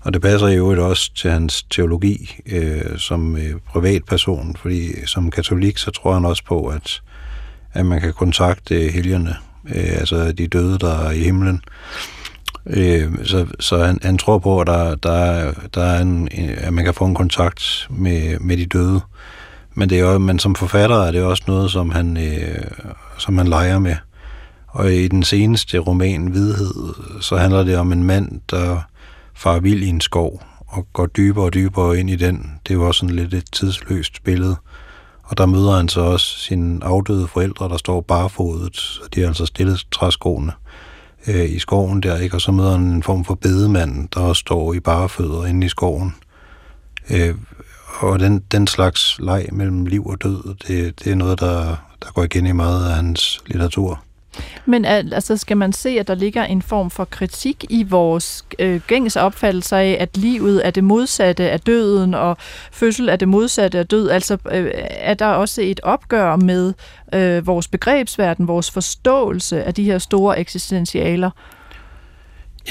Og det passer jo også til hans teologi øh, som øh, privatperson, fordi som katolik, så tror han også på, at, at man kan kontakte helgerne, øh, altså de døde, der er i himlen. Øh, Øh, så så han, han tror på, at, der, der, der er en, at man kan få en kontakt med, med de døde. Men, det er jo, men som forfatter er det også noget, som han, øh, som han leger med. Og i den seneste roman, Hvidhed, så handler det om en mand, der farer vild i en skov og går dybere og dybere ind i den. Det er jo også sådan lidt et tidsløst billede. Og der møder han så også sine afdøde forældre, der står barefodet, og de har altså stillet træskoene øh, i skoven der, ikke? og så møder han en form for bedemand, der står i barefødder inde i skoven. Øh, og den, den slags leg mellem liv og død, det, det er noget, der, der går igen i meget af hans litteratur. Men altså, skal man se, at der ligger en form for kritik i vores øh, gængse opfattelse af, at livet er det modsatte af døden, og fødsel er det modsatte af død? Altså, øh, er der også et opgør med øh, vores begrebsverden, vores forståelse af de her store eksistentialer?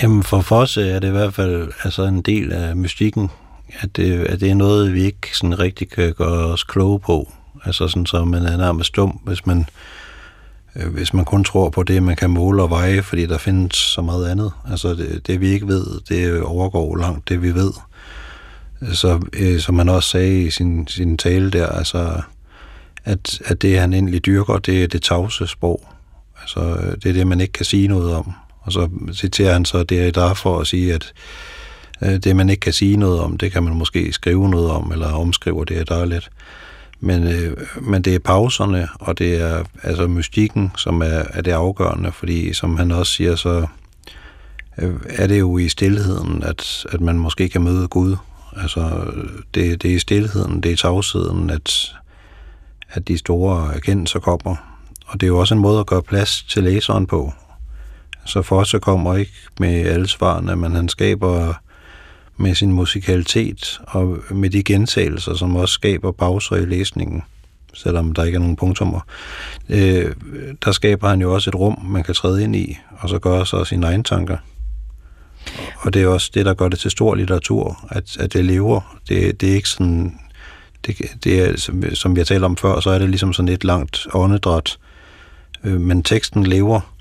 Jamen, for os øh, er det i hvert fald altså en del af mystikken, at det, at det er noget, vi ikke sådan rigtig kan gøre os kloge på. Altså sådan, så man er nærmest dum, hvis man, Øh, hvis man kun tror på det, man kan måle og veje, fordi der findes så meget andet. Altså det, det vi ikke ved, det overgår langt det, vi ved. Så øh, som han også sagde i sin, sin tale der, altså at, at det, han endelig dyrker, det er det tavse sprog. Altså, øh, det er det, man ikke kan sige noget om. Og så citerer han så det er for at sige, at øh, det, man ikke kan sige noget om, det kan man måske skrive noget om, eller omskrive det er dejligt. Men, øh, men det er pauserne, og det er altså mystikken, som er, er det afgørende, fordi som han også siger, så øh, er det jo i stillheden, at, at man måske kan møde Gud. Altså, det, det er i stillheden, det er i tavsheden, at, at de store erkendelser kommer. Og det er jo også en måde at gøre plads til læseren på. Så for så kommer ikke med alle svarene, men han skaber med sin musikalitet og med de gentagelser, som også skaber pauser i læsningen, selvom der ikke er nogen punktummer. Øh, der skaber han jo også et rum, man kan træde ind i, og så gøre sig sine egne tanker. Og det er også det, der gør det til stor litteratur, at, at det lever. Det, det er ikke sådan det, det er, som, som vi har talt om før, så er det ligesom sådan et langt åndedræt. Øh, men teksten lever.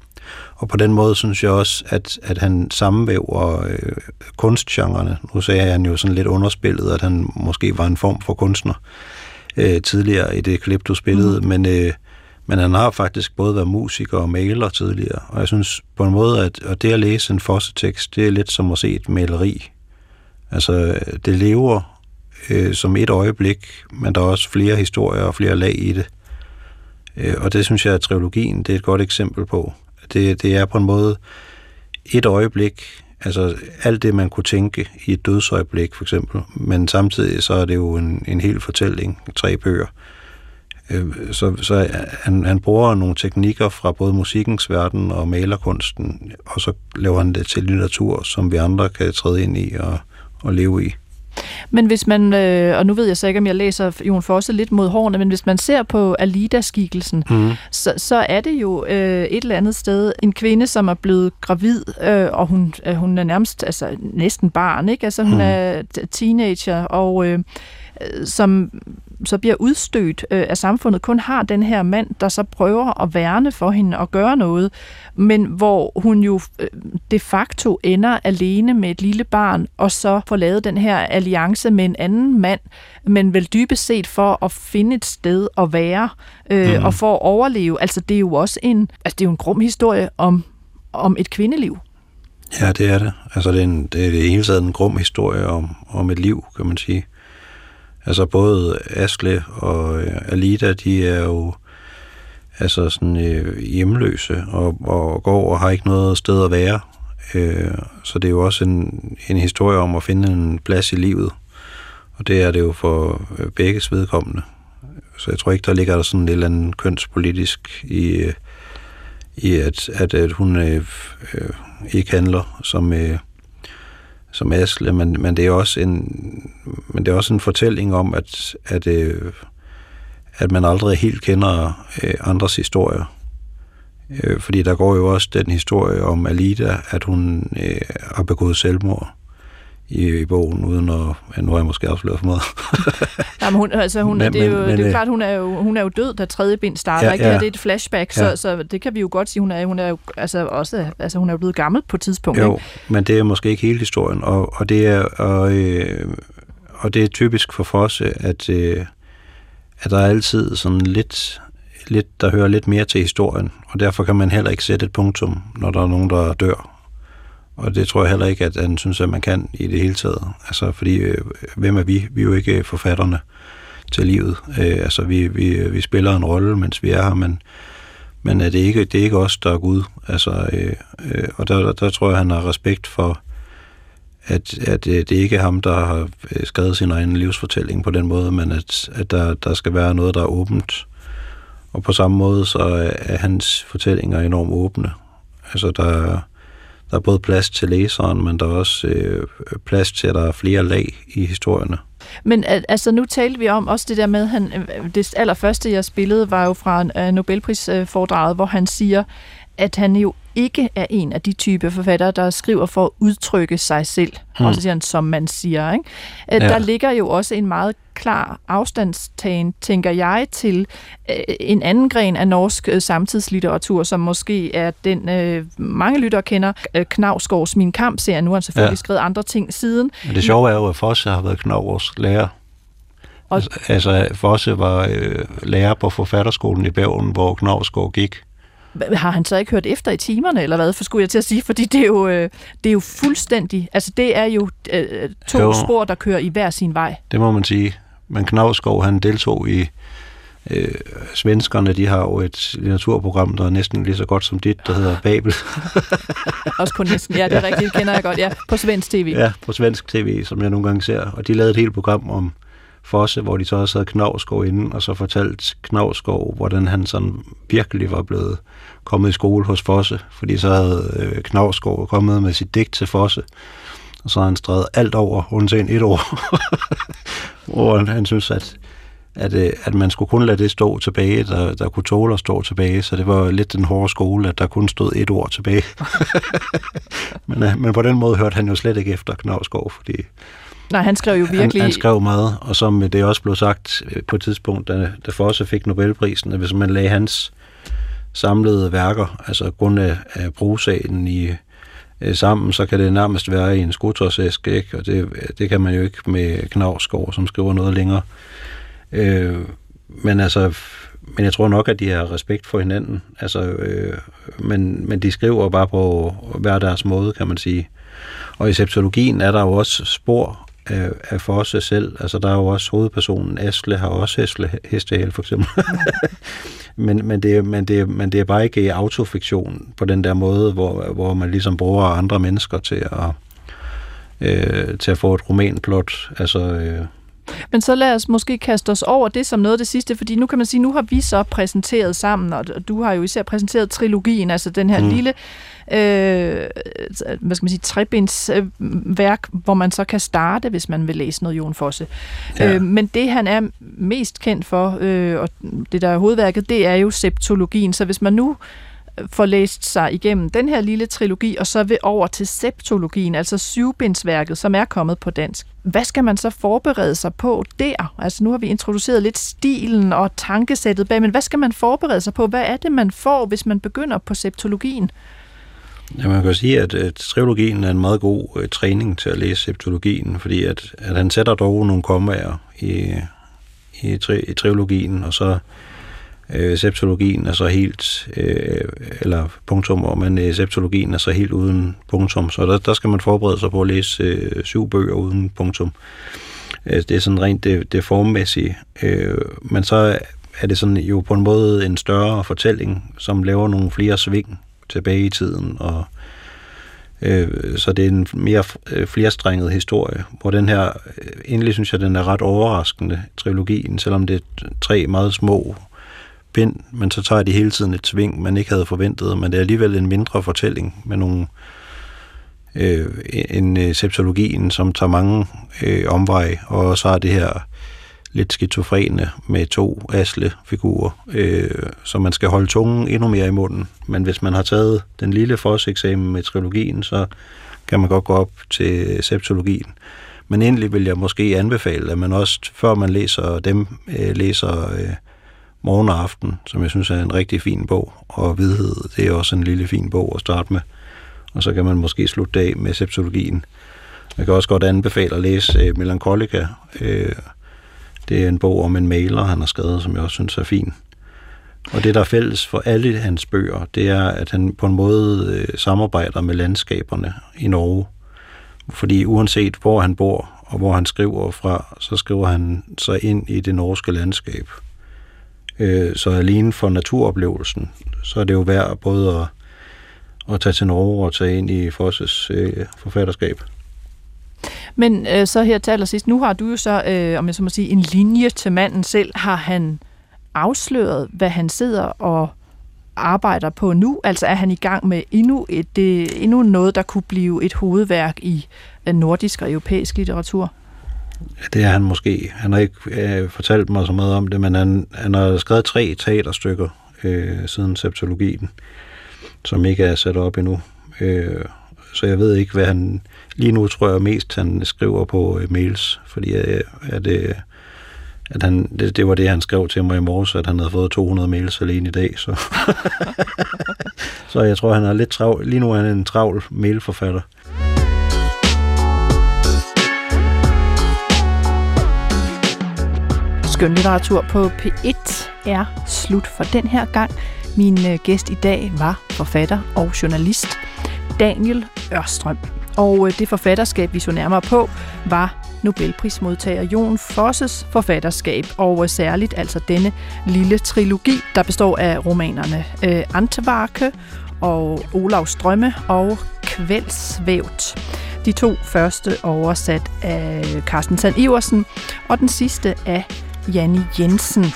Og på den måde synes jeg også, at, at han sammenvæver øh, kunstgenrerne. Nu sagde han jo sådan lidt underspillet, at han måske var en form for kunstner øh, tidligere i det klip, du spillede. Mm. Men, øh, men han har faktisk både været musiker og maler tidligere. Og jeg synes på en måde, at, at det at læse en fossetekst, det er lidt som at se et maleri. Altså, det lever øh, som et øjeblik, men der er også flere historier og flere lag i det. Øh, og det synes jeg, at trilogien det er et godt eksempel på. Det, det er på en måde et øjeblik, altså alt det, man kunne tænke i et dødsøjeblik for eksempel, men samtidig så er det jo en, en hel fortælling, tre bøger. Øh, så, så han, han bruger nogle teknikker fra både musikkens verden og malerkunsten, og så laver han det til litteratur, som vi andre kan træde ind i og, og leve i. Men hvis man, øh, og nu ved jeg så ikke, om jeg læser Jon Fosse lidt mod hårene, men hvis man ser på Alida-skikkelsen, mm. så, så er det jo øh, et eller andet sted en kvinde, som er blevet gravid, øh, og hun, øh, hun er nærmest altså, næsten barn, ikke? Altså hun mm. er teenager, og øh, som så bliver udstødt øh, af samfundet, kun har den her mand, der så prøver at værne for hende og gøre noget, men hvor hun jo øh, de facto ender alene med et lille barn, og så får lavet den her alliance med en anden mand, men vel dybest set for at finde et sted at være, øh, mm. og for at overleve. Altså det er jo også en, altså det er jo en grum historie om, om et kvindeliv. Ja, det er det. Altså det er, en, det er det hele taget en grum historie om, om et liv, kan man sige. Altså både Asle og øh, Alida, de er jo altså sådan øh, hjemløse og, og går og har ikke noget sted at være. Øh, så det er jo også en, en historie om at finde en plads i livet. Og det er det jo for begge begges vedkommende. Så jeg tror ikke, der ligger der sådan et eller andet kønspolitisk i, øh, i at, at, at hun øh, øh, ikke handler som... Øh, som Asle, men, men, det er også en, men det er også en fortælling om, at, at, øh, at man aldrig helt kender øh, andres historier. Øh, fordi der går jo også den historie om Alida, at hun øh, har begået selvmord i, i bogen, uden at... Ja, nu har jeg måske afsløret for meget. Jamen, hun, altså, hun, men, det er jo, men, det er jo øh, klart, hun er jo, hun er jo død, da tredje bind starter. Ja, ikke? Det, her, det er et flashback, ja. så, så det kan vi jo godt sige. Hun er, hun er jo altså, også altså, hun er blevet gammel på et tidspunkt. Jo, ikke? men det er måske ikke hele historien. Og, og, det, er, og, øh, og det er typisk for Fosse, at, øh, at der er altid sådan lidt, lidt, der hører lidt mere til historien, og derfor kan man heller ikke sætte et punktum, når der er nogen, der dør og det tror jeg heller ikke, at han synes, at man kan i det hele taget. Altså, fordi øh, hvem er vi? Vi er jo ikke øh, forfatterne til livet. Øh, altså, vi, vi, øh, vi spiller en rolle, mens vi er her, men, men øh, er det, ikke, det er ikke os, der er Gud. Altså, øh, øh, og der, der tror jeg, han har respekt for, at, at øh, det ikke er ham, der har skrevet sin egen livsfortælling på den måde, men at, at der, der skal være noget, der er åbent. Og på samme måde, så er hans fortællinger enormt åbne. Altså, der der er både plads til læseren, men der er også øh, plads til, at der er flere lag i historierne. Men altså, nu talte vi om også det der med, han, øh, det allerførste, jeg spillede, var jo fra uh, øh, Nobelprisforedraget, hvor han siger, at han jo ikke er en af de type forfattere, der skriver for at udtrykke sig selv. Hmm. Også siger han, som man siger. Ikke? Ja. Der ligger jo også en meget klar afstandstagen, tænker jeg, til øh, en anden gren af norsk øh, samtidslitteratur, som måske er den, øh, mange lyttere kender, øh, Knavsgaards Min Kamp-serien. Nu har han selvfølgelig ja. skrevet andre ting siden. Men det sjove er jo, at Fosse har været Knavsgaards lærer. Og... Altså, Fosse var øh, lærer på forfatterskolen i Bergen, hvor Knavsgaard gik. Har han så ikke hørt efter i timerne, eller hvad, for skulle jeg til at sige? Fordi det er jo, øh, det er jo fuldstændig... Altså, det er jo øh, to jo, spor, der kører i hver sin vej. Det må man sige. Men Knavsgaard, han deltog i... Øh, svenskerne, de har jo et litteraturprogram, der er næsten lige så godt som dit, der hedder Babel. Også på næsten, ja, det er rigtigt, det kender jeg godt, ja. På svensk tv. Ja, på svensk tv, som jeg nogle gange ser. Og de lavede et helt program om Fosse, hvor de så også havde Knavsgaard inden, og så fortalt Knavsgaard, hvordan han sådan virkelig var blevet kommet i skole hos Fosse, fordi så havde øh, Knavsgaard kommet med sit digt til Fosse, og så har han streget alt over, undtagen et år, hvor han, han synes, at, at, øh, at man skulle kun lade det stå tilbage, der, der kunne tåle at stå tilbage, så det var lidt den hårde skole, at der kun stod et ord tilbage. men, øh, men på den måde hørte han jo slet ikke efter Knavsgaard, fordi Nej, han skrev jo virkelig... Han, han skrev meget, og som det også blev sagt øh, på et tidspunkt, da, da Fosse fik Nobelprisen, at hvis man lagde hans samlede værker, altså grund af, af brugsalen i, øh, sammen, så kan det nærmest være i en skotøjsæske, ikke? og det, det kan man jo ikke med Knavsgaard, som skriver noget længere. Øh, men altså, men jeg tror nok, at de har respekt for hinanden. Altså, øh, men, men de skriver bare på hver deres måde, kan man sige. Og i septologien er der jo også spor er, er for sig selv. Altså, der er jo også hovedpersonen, Asle har også Asle hestehæl, for eksempel. men, men, det, men, det, men det er bare ikke autofiktion på den der måde, hvor, hvor man ligesom bruger andre mennesker til at, øh, til at få et romanplot. Altså, øh, men så lad os måske kaste os over det som noget af det sidste, fordi nu kan man sige, nu har vi så præsenteret sammen, og du har jo især præsenteret trilogien, altså den her mm. lille øh, hvad skal man sige, trebinds øh, værk, hvor man så kan starte, hvis man vil læse noget Jon Fosse. Ja. Øh, men det, han er mest kendt for, øh, og det der er hovedværket, det er jo septologien. Så hvis man nu får læst sig igennem den her lille trilogi, og så vil over til septologien, altså syvbindsværket, som er kommet på dansk. Hvad skal man så forberede sig på der? Altså nu har vi introduceret lidt stilen og tankesættet bag, men hvad skal man forberede sig på? Hvad er det, man får, hvis man begynder på septologien? Ja, man kan sige, at, at trilogien er en meget god uh, træning til at læse septologien, fordi at, at han sætter dog nogle kommaer i, i, tri, i trilogien, og så øh, septologien er så helt, øh, eller punktum, hvor man øh, septologien er så helt uden punktum, så der, der skal man forberede sig på at læse øh, syv bøger uden punktum. Øh, det er sådan rent det, det formmæssige, Øh, men så er det sådan jo på en måde en større fortælling, som laver nogle flere sving tilbage i tiden, og øh, så det er en mere øh, flerstrenget historie, hvor den her, øh, endelig synes jeg, den er ret overraskende, trilogien, selvom det er tre meget små bind, men så tager de hele tiden et sving, man ikke havde forventet, men det er alligevel en mindre fortælling med nogle øh, en øh, septologien, som tager mange øh, omveje, og så er det her lidt skizofrene med to asle-figurer, øh, så man skal holde tungen endnu mere i munden. Men hvis man har taget den lille eksamen med trilogien, så kan man godt gå op til septologien. Men endelig vil jeg måske anbefale, at man også, før man læser dem, øh, læser øh, Morgen og Aften, som jeg synes er en rigtig fin bog, og Vidhed, det er også en lille fin bog at starte med. Og så kan man måske slutte af med septologien. Jeg kan også godt anbefale at læse øh, Melancholica, øh, det er en bog om en maler, han har skrevet, som jeg også synes er fin. Og det, der er fælles for alle hans bøger, det er, at han på en måde øh, samarbejder med landskaberne i Norge. Fordi uanset hvor han bor og hvor han skriver fra, så skriver han sig ind i det norske landskab. Øh, så alene for naturoplevelsen, så er det jo værd både at, at tage til Norge og tage ind i Fosses øh, forfatterskab. Men øh, så her til allersidst, nu har du jo så, øh, om jeg så må sige, en linje til manden selv. Har han afsløret, hvad han sidder og arbejder på nu? Altså er han i gang med endnu, et, det, endnu noget, der kunne blive et hovedværk i øh, nordisk og europæisk litteratur? Det er han måske. Han har ikke øh, fortalt mig så meget om det, men han, han har skrevet tre teaterstykker øh, siden septologien. som ikke er sat op endnu. Øh, så jeg ved ikke, hvad han... Lige nu tror jeg mest, han skriver på øh, mails, fordi øh, at, øh, at han, det, det var det, han skrev til mig i morges, at han havde fået 200 mails alene i dag. Så, så jeg tror, han er lidt travl. Lige nu er han en travl mailforfatter. Skønlitteratur på P1 er slut for den her gang. Min øh, gæst i dag var forfatter og journalist Daniel Ørstrøm. Og øh, det forfatterskab, vi så nærmere på, var Nobelprismodtager Jon Fosses forfatterskab, og øh, særligt altså denne lille trilogi, der består af romanerne Antvarke og Olav Strømme og Kveldsvævt. De to første oversat af Carsten Sand Iversen, og den sidste af Janni Jensen.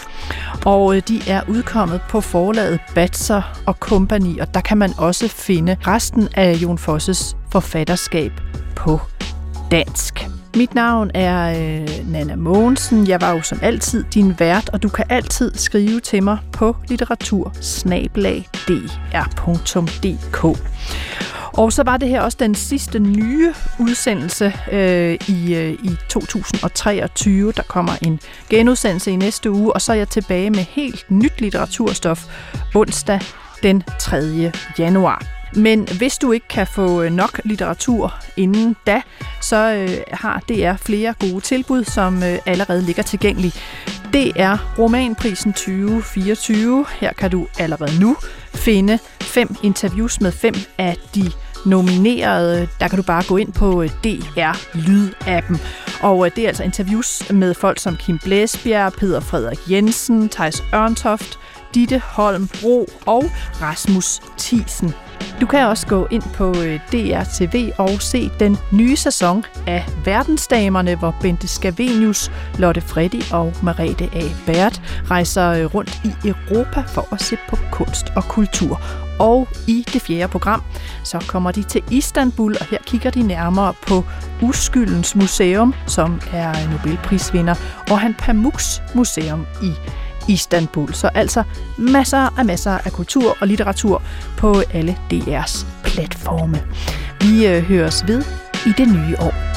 Og øh, de er udkommet på forlaget Batser og Company, og der kan man også finde resten af Jon Fosses forfatterskab på dansk. Mit navn er øh, Nana Mogensen. Jeg var jo som altid din vært, og du kan altid skrive til mig på litteratursnablag.dr.dk. Og så var det her også den sidste nye udsendelse øh, i, øh, i 2023. Der kommer en genudsendelse i næste uge, og så er jeg tilbage med helt nyt litteraturstof onsdag den 3. januar. Men hvis du ikke kan få øh, nok litteratur inden da, så øh, har DR flere gode tilbud, som øh, allerede ligger tilgængelige. Det er Romanprisen 2024. Her kan du allerede nu finde fem interviews med fem af de nomineret, der kan du bare gå ind på øh, DR Lyd-appen. Og øh, det er altså interviews med folk som Kim Blæsbjerg, Peter Frederik Jensen, Thijs Ørntoft, Ditte Holm Bro og Rasmus Thiesen. Du kan også gå ind på øh, DRTV og se den nye sæson af Verdensdamerne, hvor Bente Scavenius, Lotte Freddy og Marete A. Bært rejser rundt i Europa for at se på kunst og kultur. Og i det fjerde program, så kommer de til Istanbul, og her kigger de nærmere på Uskyldens Museum, som er Nobelprisvinder, og Han Pamuks Museum i Istanbul. Så altså masser af masser af kultur og litteratur på alle DR's platforme. Vi øh, høres ved i det nye år.